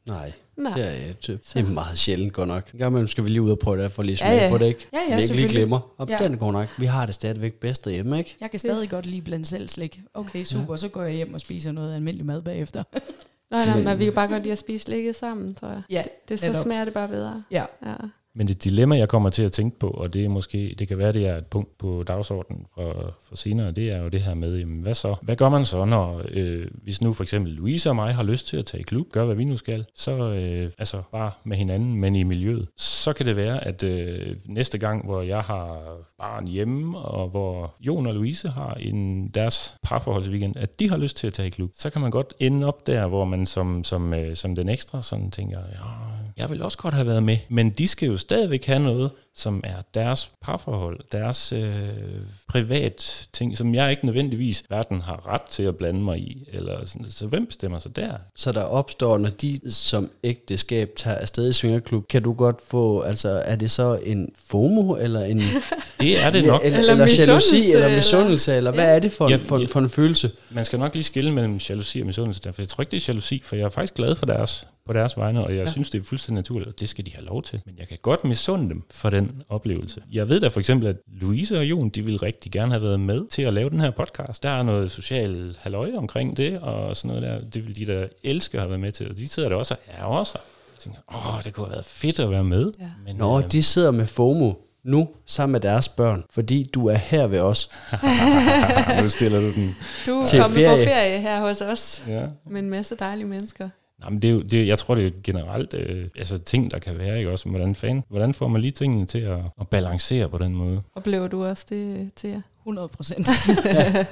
A: Nej. Nej. Det er, det, det er meget sjældent godt nok. En gang imellem skal vi lige ud og prøve det, for lige smage ja, ja. på det, ikke?
D: Ja, ja,
A: ikke lige glemmer. Og ja. den går nok. Vi har det stadigvæk bedst derhjemme, ikke?
D: Jeg kan stadig ja. godt lide blandt selv slik. Okay, super. Ja. Så går jeg hjem og spiser noget almindelig mad bagefter.
B: Nej, nej, men vi kan bare godt lide at spise slikket sammen, tror jeg. Ja, det, det så smager det bare bedre.
D: Ja. ja.
C: Men det dilemma, jeg kommer til at tænke på, og det er måske, det kan være, det er et punkt på dagsordenen for, for senere, det er jo det her med, jamen, hvad så? Hvad gør man så, når, øh, hvis nu for eksempel Louise og mig har lyst til at tage i klub, gør hvad vi nu skal, så øh, altså bare med hinanden, men i miljøet, så kan det være, at øh, næste gang, hvor jeg har barn hjemme, og hvor Jon og Louise har en deres parforholdsweekend, at de har lyst til at tage i klub, så kan man godt ende op der, hvor man som, som, øh, som den ekstra sådan tænker, ja, jeg vil også godt have været med, men de skal jo stadigvæk have noget, som er deres parforhold, deres øh, privat ting, som jeg ikke nødvendigvis hverken har ret til at blande mig i. Eller sådan, så hvem bestemmer sig der?
A: Så der opstår, når de som ægteskab tager afsted i Svingerklub, kan du godt få, altså er det så en FOMO, eller en...
C: det er det nok.
A: eller, eller, eller jalousi, eller misundelse, eller, eller hvad er det for, ja, en, for, for en følelse?
C: Man skal nok lige skille mellem jalousi og misundelse, for jeg tror ikke, det er jalousi, for jeg er faktisk glad for deres på deres vegne, og jeg ja. synes, det er fuldstændig naturligt, og det skal de have lov til. Men jeg kan godt misunde dem for den oplevelse. Jeg ved da for eksempel, at Louise og Jon, de vil rigtig gerne have været med til at lave den her podcast. Der er noget social halløj omkring det, og sådan noget der. Det vil de da elske at have været med til, og de sidder der også og ærger sig. Jeg tænker, åh, det kunne have været fedt at være med. Ja.
A: Men, Nå, øh, de sidder med FOMO nu sammen med deres børn, fordi du er her ved os.
C: nu stiller du den.
B: Du er kommet ferie. på ferie her hos os ja. med en masse dejlige mennesker.
C: Jamen, det er jo, det, jeg tror, det er generelt øh, altså, ting, der kan være, ikke også? Hvordan, fan, hvordan får man lige tingene til at, at balancere på den måde?
B: Oplever du også det til jer?
D: 100 procent. ja.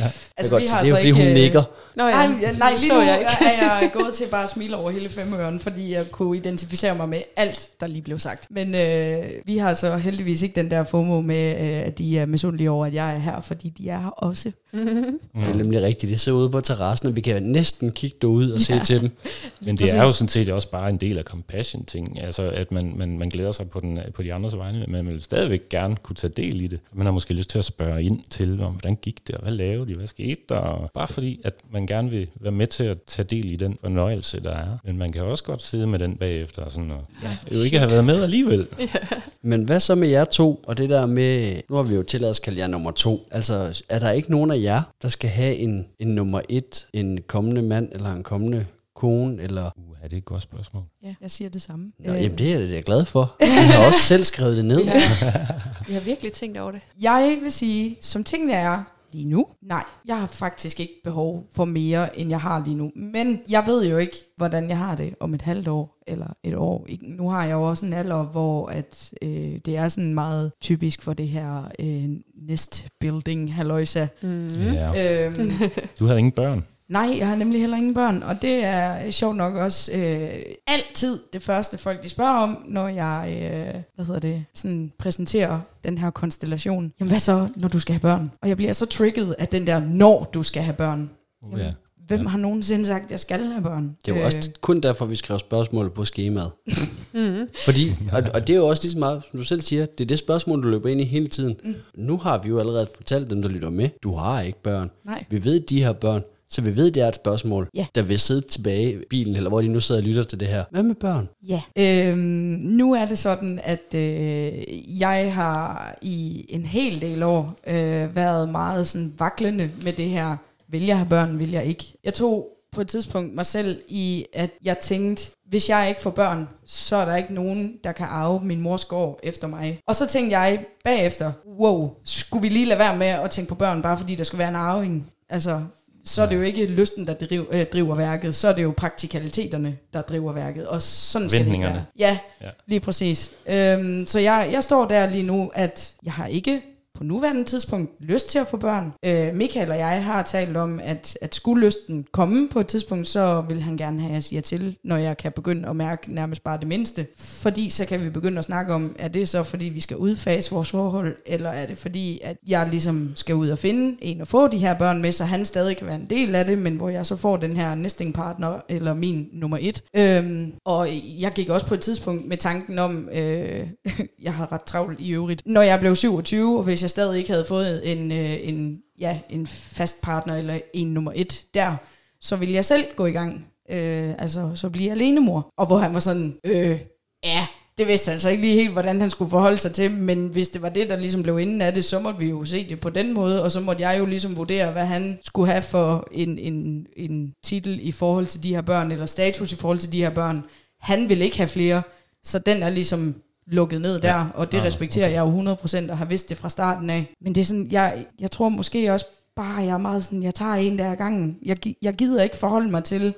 A: ja. Altså, det er, godt, det er jo fordi, hun øh, nikker.
D: Nå, ja. Nej, nej lige nu jeg ikke. er jeg gået til bare at smile over hele femøren, fordi jeg kunne identificere mig med alt, der lige blev sagt. Men øh, vi har så heldigvis ikke den der FOMO med, øh, at de er misundelige over, at jeg er her, fordi de er her også.
A: Mm. Det er nemlig rigtigt. Det ser ude på terrassen, og vi kan næsten kigge derud og se ja. til dem.
C: Men det er jo sådan set også bare en del af compassion-ting. Altså, at man, man, man glæder sig på, den, på de andres vegne, men man vil stadigvæk gerne kunne tage del i det. Man har måske lyst til at spørge spørger ind til, om hvordan gik det, og hvad lavede de, hvad skete der? Og bare fordi, at man gerne vil være med til at tage del i den fornøjelse, der er. Men man kan også godt sidde med den bagefter, og sådan, og jo ikke have været med alligevel.
A: Men hvad så med jer to, og det der med, nu har vi jo tilladt os at kalde jer nummer to. Altså, er der ikke nogen af jer, der skal have en, en nummer et, en kommende mand, eller en kommende kone, eller...
C: Er det et godt spørgsmål?
D: Ja, jeg siger det samme.
A: Nå, jamen, det er jeg glad for. Jeg har også selv skrevet det ned.
B: Ja. Jeg har virkelig tænkt over det.
D: Jeg vil sige, som tingene er lige nu, nej, jeg har faktisk ikke behov for mere, end jeg har lige nu. Men jeg ved jo ikke, hvordan jeg har det om et halvt år eller et år. Nu har jeg jo også en alder, hvor at, øh, det er sådan meget typisk for det her øh, nest building halløjsa.
B: Mm.
C: Ja.
D: Øhm,
C: Du havde ingen børn.
D: Nej, jeg har nemlig heller ingen børn, og det er sjovt nok også øh, altid det første folk, de spørger om, når jeg, øh, hvad hedder det, sådan præsenterer den her konstellation. Jamen hvad så, når du skal have børn? Og jeg bliver så trigget af den der, når du skal have børn.
C: Uh,
D: Jamen,
C: ja.
D: Hvem
C: Ja.
D: har nogensinde sagt, at jeg skal have børn?
A: Det er jo også kun derfor, vi skrev spørgsmål på skemaet.
B: Mm.
A: Fordi, og, og det er jo også lige så meget, som du selv siger, det er det spørgsmål, du løber ind i hele tiden. Mm. Nu har vi jo allerede fortalt dem, der lytter med, du har ikke børn.
D: Nej.
A: Vi ved, de har børn, så vi ved, det er et spørgsmål,
D: Ja.
A: der vil sidde tilbage i bilen, eller hvor de nu sidder og lytter til det her. Hvad med børn?
D: Ja. Øhm, nu er det sådan, at øh, jeg har i en hel del år øh, været meget sådan vaklende med det her. Vil jeg have børn, vil jeg ikke? Jeg tog på et tidspunkt mig selv i, at jeg tænkte, hvis jeg ikke får børn, så er der ikke nogen, der kan arve min mors gård efter mig. Og så tænkte jeg bagefter, wow, skulle vi lige lade være med at tænke på børn, bare fordi der skulle være en arving? Altså, så er det jo ikke lysten, der driver, øh, driver værket, så er det jo praktikaliteterne, der driver værket. Og sådan skal det være. Ja,
C: Ja.
D: ja. lige præcis. Øhm, så jeg, jeg står der lige nu, at jeg har ikke på nuværende tidspunkt lyst til at få børn. Øh, Michael og jeg har talt om, at, at skulle lysten komme på et tidspunkt, så vil han gerne have, at jeg siger til, når jeg kan begynde at mærke nærmest bare det mindste. Fordi så kan vi begynde at snakke om, er det så fordi, vi skal udfase vores forhold, eller er det fordi, at jeg ligesom skal ud og finde en og få de her børn med, så han stadig kan være en del af det, men hvor jeg så får den her nesting-partner, eller min nummer et. Øhm, og jeg gik også på et tidspunkt med tanken om, øh, jeg har ret travlt i øvrigt, når jeg blev 27, og hvis jeg stadig ikke havde fået en, øh, en, ja, en fast partner, eller en nummer et der, så ville jeg selv gå i gang. Øh, altså, så blive alenemor. Og hvor han var sådan, øh, ja, det vidste han så ikke lige helt, hvordan han skulle forholde sig til, men hvis det var det, der ligesom blev inden af det, så måtte vi jo se det på den måde, og så måtte jeg jo ligesom vurdere, hvad han skulle have for en, en, en titel i forhold til de her børn, eller status i forhold til de her børn. Han ville ikke have flere, så den er ligesom lukket ned der, og det
C: Ah,
D: respekterer jeg jo 100% og har vidst det fra starten af. Men det er sådan, jeg, jeg tror måske også bare, jeg er meget sådan, jeg tager en der ad gangen. Jeg, jeg gider ikke forholde mig til,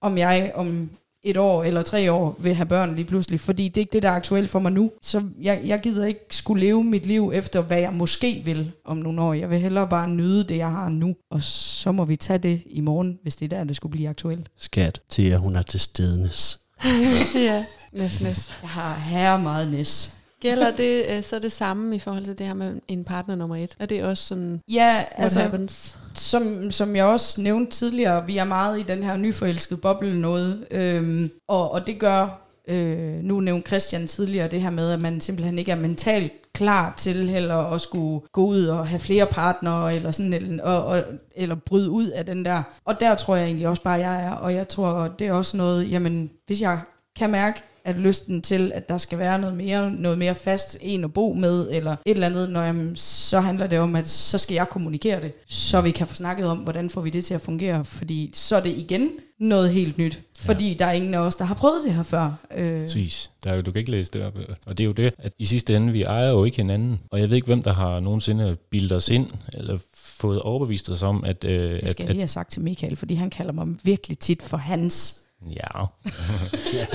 D: om jeg om et år eller tre år vil have børn lige pludselig, fordi det er ikke det, der er aktuelt for mig nu. Så jeg, jeg gider ikke skulle leve mit liv efter, hvad jeg måske vil om nogle år. Jeg vil hellere bare nyde det, jeg har nu, og så må vi tage det i morgen, hvis det er der, det skulle blive aktuelt.
A: Skat, til at hun er til stedenes.
B: ja, næs, næs.
D: Jeg har herre meget næs.
B: Gælder det øh, så det samme i forhold til det her med en partner nummer et? Er det også sådan,
D: Ja,
B: what
D: altså,
B: happens?
D: som, som jeg også nævnte tidligere, vi er meget i den her nyforelskede boble noget, øhm, og, og det gør, øh, nu nævnte Christian tidligere det her med, at man simpelthen ikke er mentalt klar til heller at skulle gå ud og have flere partnere, eller sådan, eller, og, og, eller bryde ud af den der. Og der tror jeg egentlig også bare, jeg er, og jeg tror, det er også noget, jamen, hvis jeg kan mærke, at lysten til, at der skal være noget mere, noget mere fast en at bo med, eller et eller andet, når jamen, så handler det om, at så skal jeg kommunikere det, så vi kan få snakket om, hvordan får vi det til at fungere, fordi så er det igen noget helt nyt, fordi der er ingen af os, der har prøvet det her før. Øh,
C: Præcis. Der er jo, du kan ikke læse det op. øh. Og det er jo det, at i sidste ende, vi ejer jo ikke hinanden. Og jeg ved ikke, hvem der har nogensinde bildet os ind, eller fået overbevist os om, at... Øh,
D: det skal
C: at,
D: jeg lige have sagt til Michael, fordi han kalder mig virkelig tit for hans.
C: Ja.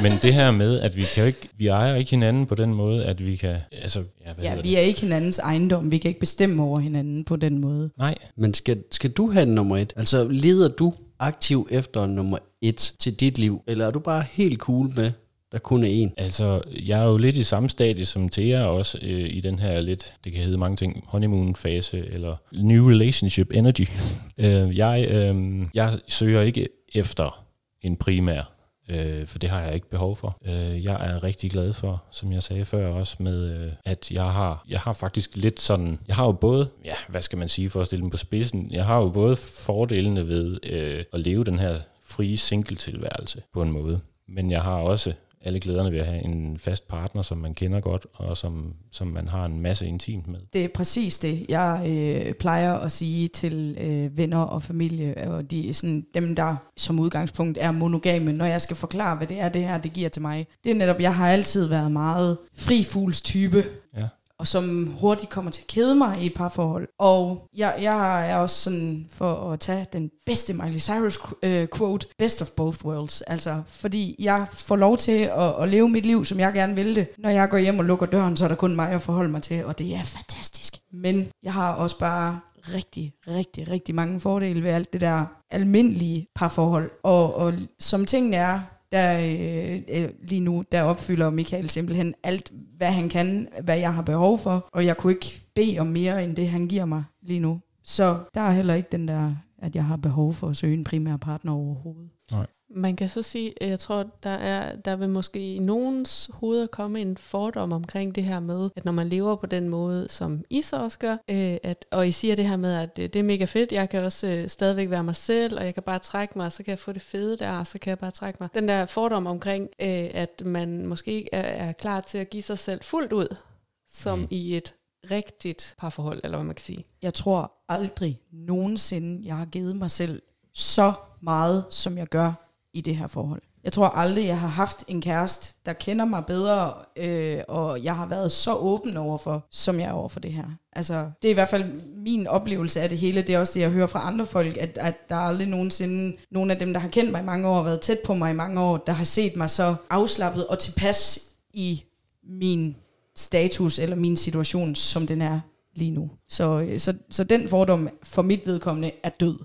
C: Men det her med, at vi kan jo ikke, vi ejer ikke hinanden på den måde, at vi kan, altså, ja, hvad
D: Ja, vi
C: det?
D: er ikke hinandens ejendom, vi kan ikke bestemme over hinanden på den måde.
C: Nej,
A: Men skal, skal du have nummer et? Altså, leder du aktiv efter nummer et til dit liv? Eller er du bare helt cool med, der kun er en?
C: altså, jeg er jo lidt i samme stadie som Thea også, øh, i den her lidt, det kan hedde mange ting, honeymoon-fase, eller new relationship energy. øh, jeg, øh, jeg søger ikke efter en primær øh, for det har jeg ikke behov for. Øh, jeg er rigtig glad for, som jeg sagde før også, med øh, at jeg har, jeg har faktisk lidt sådan, jeg har jo både, ja, hvad skal man sige for at stille dem på spidsen, jeg har jo både fordelene ved øh, at leve den her frie single-tilværelse på en måde, men jeg har også alle glæderne ved at have en fast partner, som man kender godt, og som, som man har en masse intimt med.
D: Det er præcis det, jeg øh, plejer at sige til øh, venner og familie, og de, sådan, dem, der som udgangspunkt er monogame, når jeg skal forklare, hvad det er, det her det giver til mig. Det er netop, jeg har altid været meget frifugls type,
C: Ja
D: og som hurtigt kommer til at kede mig i et par forhold. Og jeg, jeg er også sådan, for at tage den bedste Miley Cyrus øh, quote, best of both worlds. Altså, fordi jeg får lov til at, at leve mit liv, som jeg gerne vil det. Når jeg går hjem og lukker døren, så er der kun mig at forholde mig til, og det er fantastisk. Men jeg har også bare rigtig, rigtig, rigtig mange fordele ved alt det der almindelige parforhold. Og, og som tingene er, der øh, øh, lige nu, der opfylder Michael simpelthen alt, hvad han kan, hvad jeg har behov for, og jeg kunne ikke bede om mere, end det han giver mig lige nu. Så der er heller ikke den der, at jeg har behov for at søge en primær partner overhovedet. Nej.
B: Man kan så sige, at jeg tror, der, er, der vil måske i nogens hoveder komme en fordom omkring det her med, at når man lever på den måde, som I så også gør, øh, at, og I siger det her med, at øh, det er mega fedt, jeg kan også øh, stadigvæk være mig selv, og jeg kan bare trække mig, og så kan jeg få det fede der, og så kan jeg bare trække mig. Den der fordom omkring, øh, at man måske ikke er, er klar til at give sig selv fuldt ud, som
C: Mm.
B: i et rigtigt parforhold, eller hvad man kan sige.
D: Jeg tror aldrig nogensinde, jeg har givet mig selv så meget, som jeg gør i det her forhold. Jeg tror aldrig, jeg har haft en kæreste, der kender mig bedre, øh, og jeg har været så åben overfor, som jeg er overfor det her. Altså, det er i hvert fald min oplevelse af det hele. Det er også det, jeg hører fra andre folk, at, at der aldrig nogensinde nogen af dem, der har kendt mig i mange år, og været tæt på mig i mange år, der har set mig så afslappet og tilpas i min status eller min situation, som den er lige nu. Så, øh, så, så den fordom for mit vedkommende er død.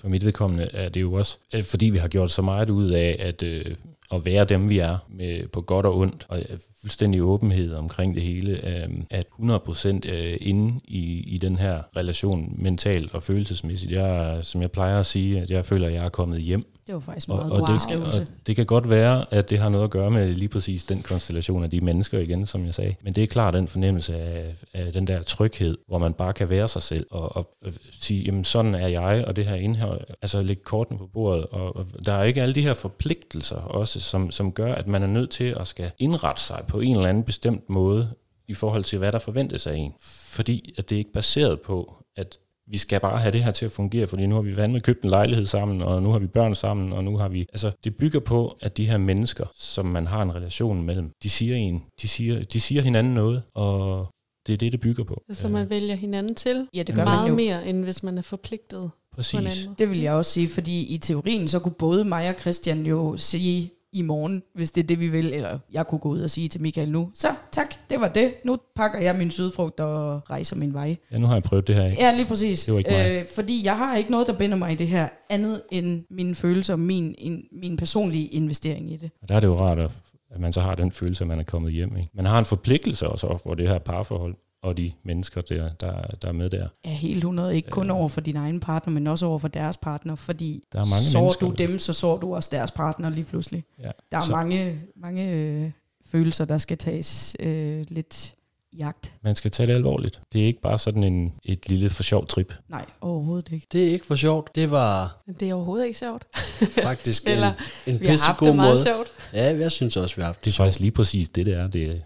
C: For mit vedkommende er det jo også, fordi vi har gjort så meget ud af at, øh, at være dem, vi er, med, på godt og ondt, og øh, fuldstændig åbenhed omkring det hele, øh, at 100% øh, inde i, i den her relation, mentalt og følelsesmæssigt. Jeg, som jeg plejer at sige, at jeg føler, at jeg er kommet hjem.
D: Det var faktisk
C: Og,
D: meget
C: og,
D: wow.
C: det, skal, og det kan godt være, at det har noget at gøre med lige præcis den konstellation af de mennesker igen, som jeg sagde. Men det er klart den fornemmelse af, af den der tryghed, hvor man bare kan være sig selv og, og øh, sige, jamen sådan er jeg, og det her indhold, altså lægge kortene på bordet. Og, og der er ikke alle de her forpligtelser også, som, som gør, at man er nødt til at skal indrette sig på en eller anden bestemt måde i forhold til, hvad der forventes af en. Fordi at det er ikke baseret på, at vi skal bare have det her til at fungere, fordi nu har vi vandet købt en lejlighed sammen, og nu har vi børn sammen, og nu har vi... Altså, det bygger på, at de her mennesker, som man har en relation mellem, de siger en, de siger, de siger hinanden noget, og det er det, det bygger på.
B: Så man vælger hinanden til
D: Ja, det
C: gør
B: meget
D: man jo.
B: mere, end hvis man er forpligtet
C: Præcis.
D: Det vil jeg også sige, fordi i teorien, så kunne både mig og Christian jo sige i morgen, hvis det er det, vi vil, eller jeg kunne gå ud og sige til Michael nu, så tak, det var det. Nu pakker jeg min sydfrugt og rejser min vej.
C: Ja, nu har jeg prøvet det her af.
D: Ja, lige præcis.
C: Det var ikke mig.
D: Øh, fordi jeg har ikke noget, der binder mig i det her, andet end mine følelser og min, in, min personlige investering i det.
C: Og der er det jo rart, at at man så har den følelse, at man er kommet hjem. Ikke? Man har en forpligtelse også over for det her parforhold, og de mennesker, der, der, der er med der.
D: Ja, helt 100. Ikke kun over for din egen partner, men også over for deres partner, fordi
C: Der er mange
D: så
C: mennesker,
D: du dem, så så du også deres partner lige pludselig.
C: Ja.
D: Der er
C: Så-
D: mange, mange øh, følelser, der skal tages øh, lidt jagt.
C: Man skal tage det alvorligt. Det er ikke bare sådan en, et lille for sjov trip.
D: Nej, overhovedet ikke.
A: Det er ikke for sjovt. Det var
B: det er overhovedet ikke sjovt.
A: faktisk
B: Eller,
A: en, en
B: Vi har haft det meget
A: måde.
B: sjovt.
A: Ja, jeg synes også, vi har haft
C: Det er faktisk lige præcis det, det er. Det, det,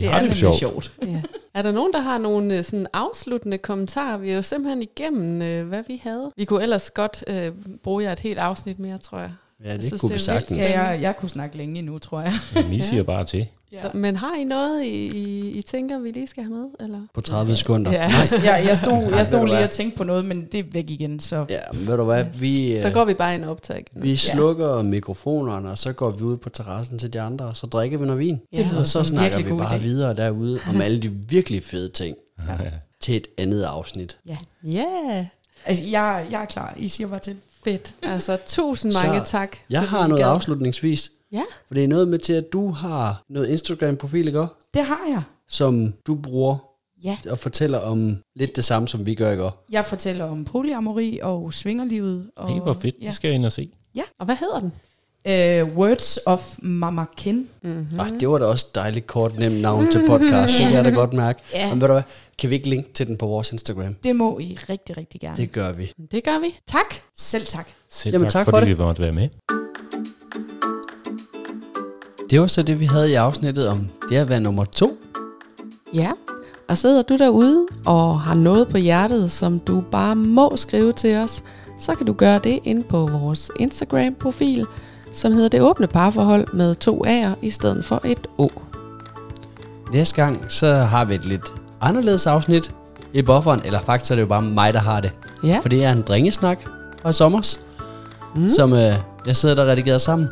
C: vi
D: det
C: har
D: er
C: det sjovt.
D: sjovt.
B: Ja. Er der nogen, der har nogle øh, sådan afsluttende kommentarer? Vi er jo simpelthen igennem, øh, hvad vi havde. Vi kunne ellers godt øh, bruge jer et helt afsnit mere, tror jeg.
A: Ja, det
B: synes,
A: kunne vi
B: det vildt.
A: sagtens.
D: Ja, jeg, jeg kunne snakke længe nu, tror jeg.
C: Men I
B: Ja.
C: siger bare til.
D: Ja.
B: Så, men har I noget, I, I, I tænker, vi lige skal have med? Eller?
A: På 30 sekunder.
D: Ja, jeg, jeg stod, jeg stod lige og tænkte på noget, men det er væk igen. Så
A: Ja, men ved du hvad, vi,
B: Så
A: øh,
B: går vi bare ind og optager igen.
A: vi slukker mikrofonerne, og så går vi ud på terrassen til de andre, og så drikker vi noget vin.
B: Ja.
D: lyder
A: Og så snakker vi bare
D: idé.
A: videre derude om alle de virkelig fede ting
C: Ja.
A: til et andet afsnit.
B: Ja, yeah.
D: altså, jeg, jeg er klar. I siger bare til.
B: Fedt. Altså, tusind
A: Så
B: mange tak.
A: Jeg har noget
B: gad.
A: afslutningsvis.
B: Ja.
A: For det er noget med til, at du har noget Instagram-profil, ikke også?
D: Det har jeg.
A: Som du bruger
D: Ja.
A: og fortæller om lidt det samme, som vi gør, ikke også?
D: Jeg fortæller om polyamori og svingerlivet. Og,
C: Hey, hvor fedt.
D: Ja.
C: Det skal jeg ind og se.
B: Og hvad hedder den?
D: Uh, Words of Mama Ken.
A: Mm-hmm. Ah, det var da også et dejligt kort nemt navn til podcast. Det kan jeg da godt mærke.
D: Ja.
A: Men ved du hvad, kan vi ikke linke til den på vores Instagram?
D: Det må I rigtig, rigtig gerne.
A: Det gør vi.
B: Det gør vi. Tak.
D: Selv tak.
C: Selv
A: Jamen,
C: tak,
A: tak
C: tak
A: for
C: fordi
A: det.
C: vi måtte være med.
A: Det var så det, vi havde i afsnittet om det at være nummer to.
B: Ja, og sidder du derude og har noget på hjertet, som du bare må skrive til os, så kan du gøre det ind på vores Instagram-profil, som hedder Det Åbne Parforhold med to A'er i stedet for et O.
A: Næste gang, så har vi et lidt anderledes afsnit i bufferen, eller faktisk er det jo bare mig, der har det.
B: Ja,
A: For det er en drengesnak fra sommers, mm. som øh, jeg sidder der redigeret sammen.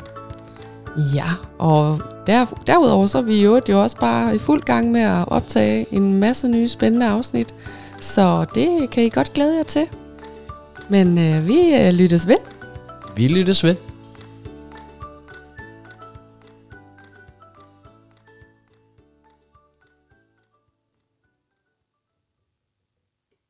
B: ja og der, derudover så er vi jo jo også bare i fuld gang med at optage en masse nye spændende afsnit, så det kan I godt glæde jer til. Men øh, vi øh, lyttes ved.
A: Vi lyttes ved.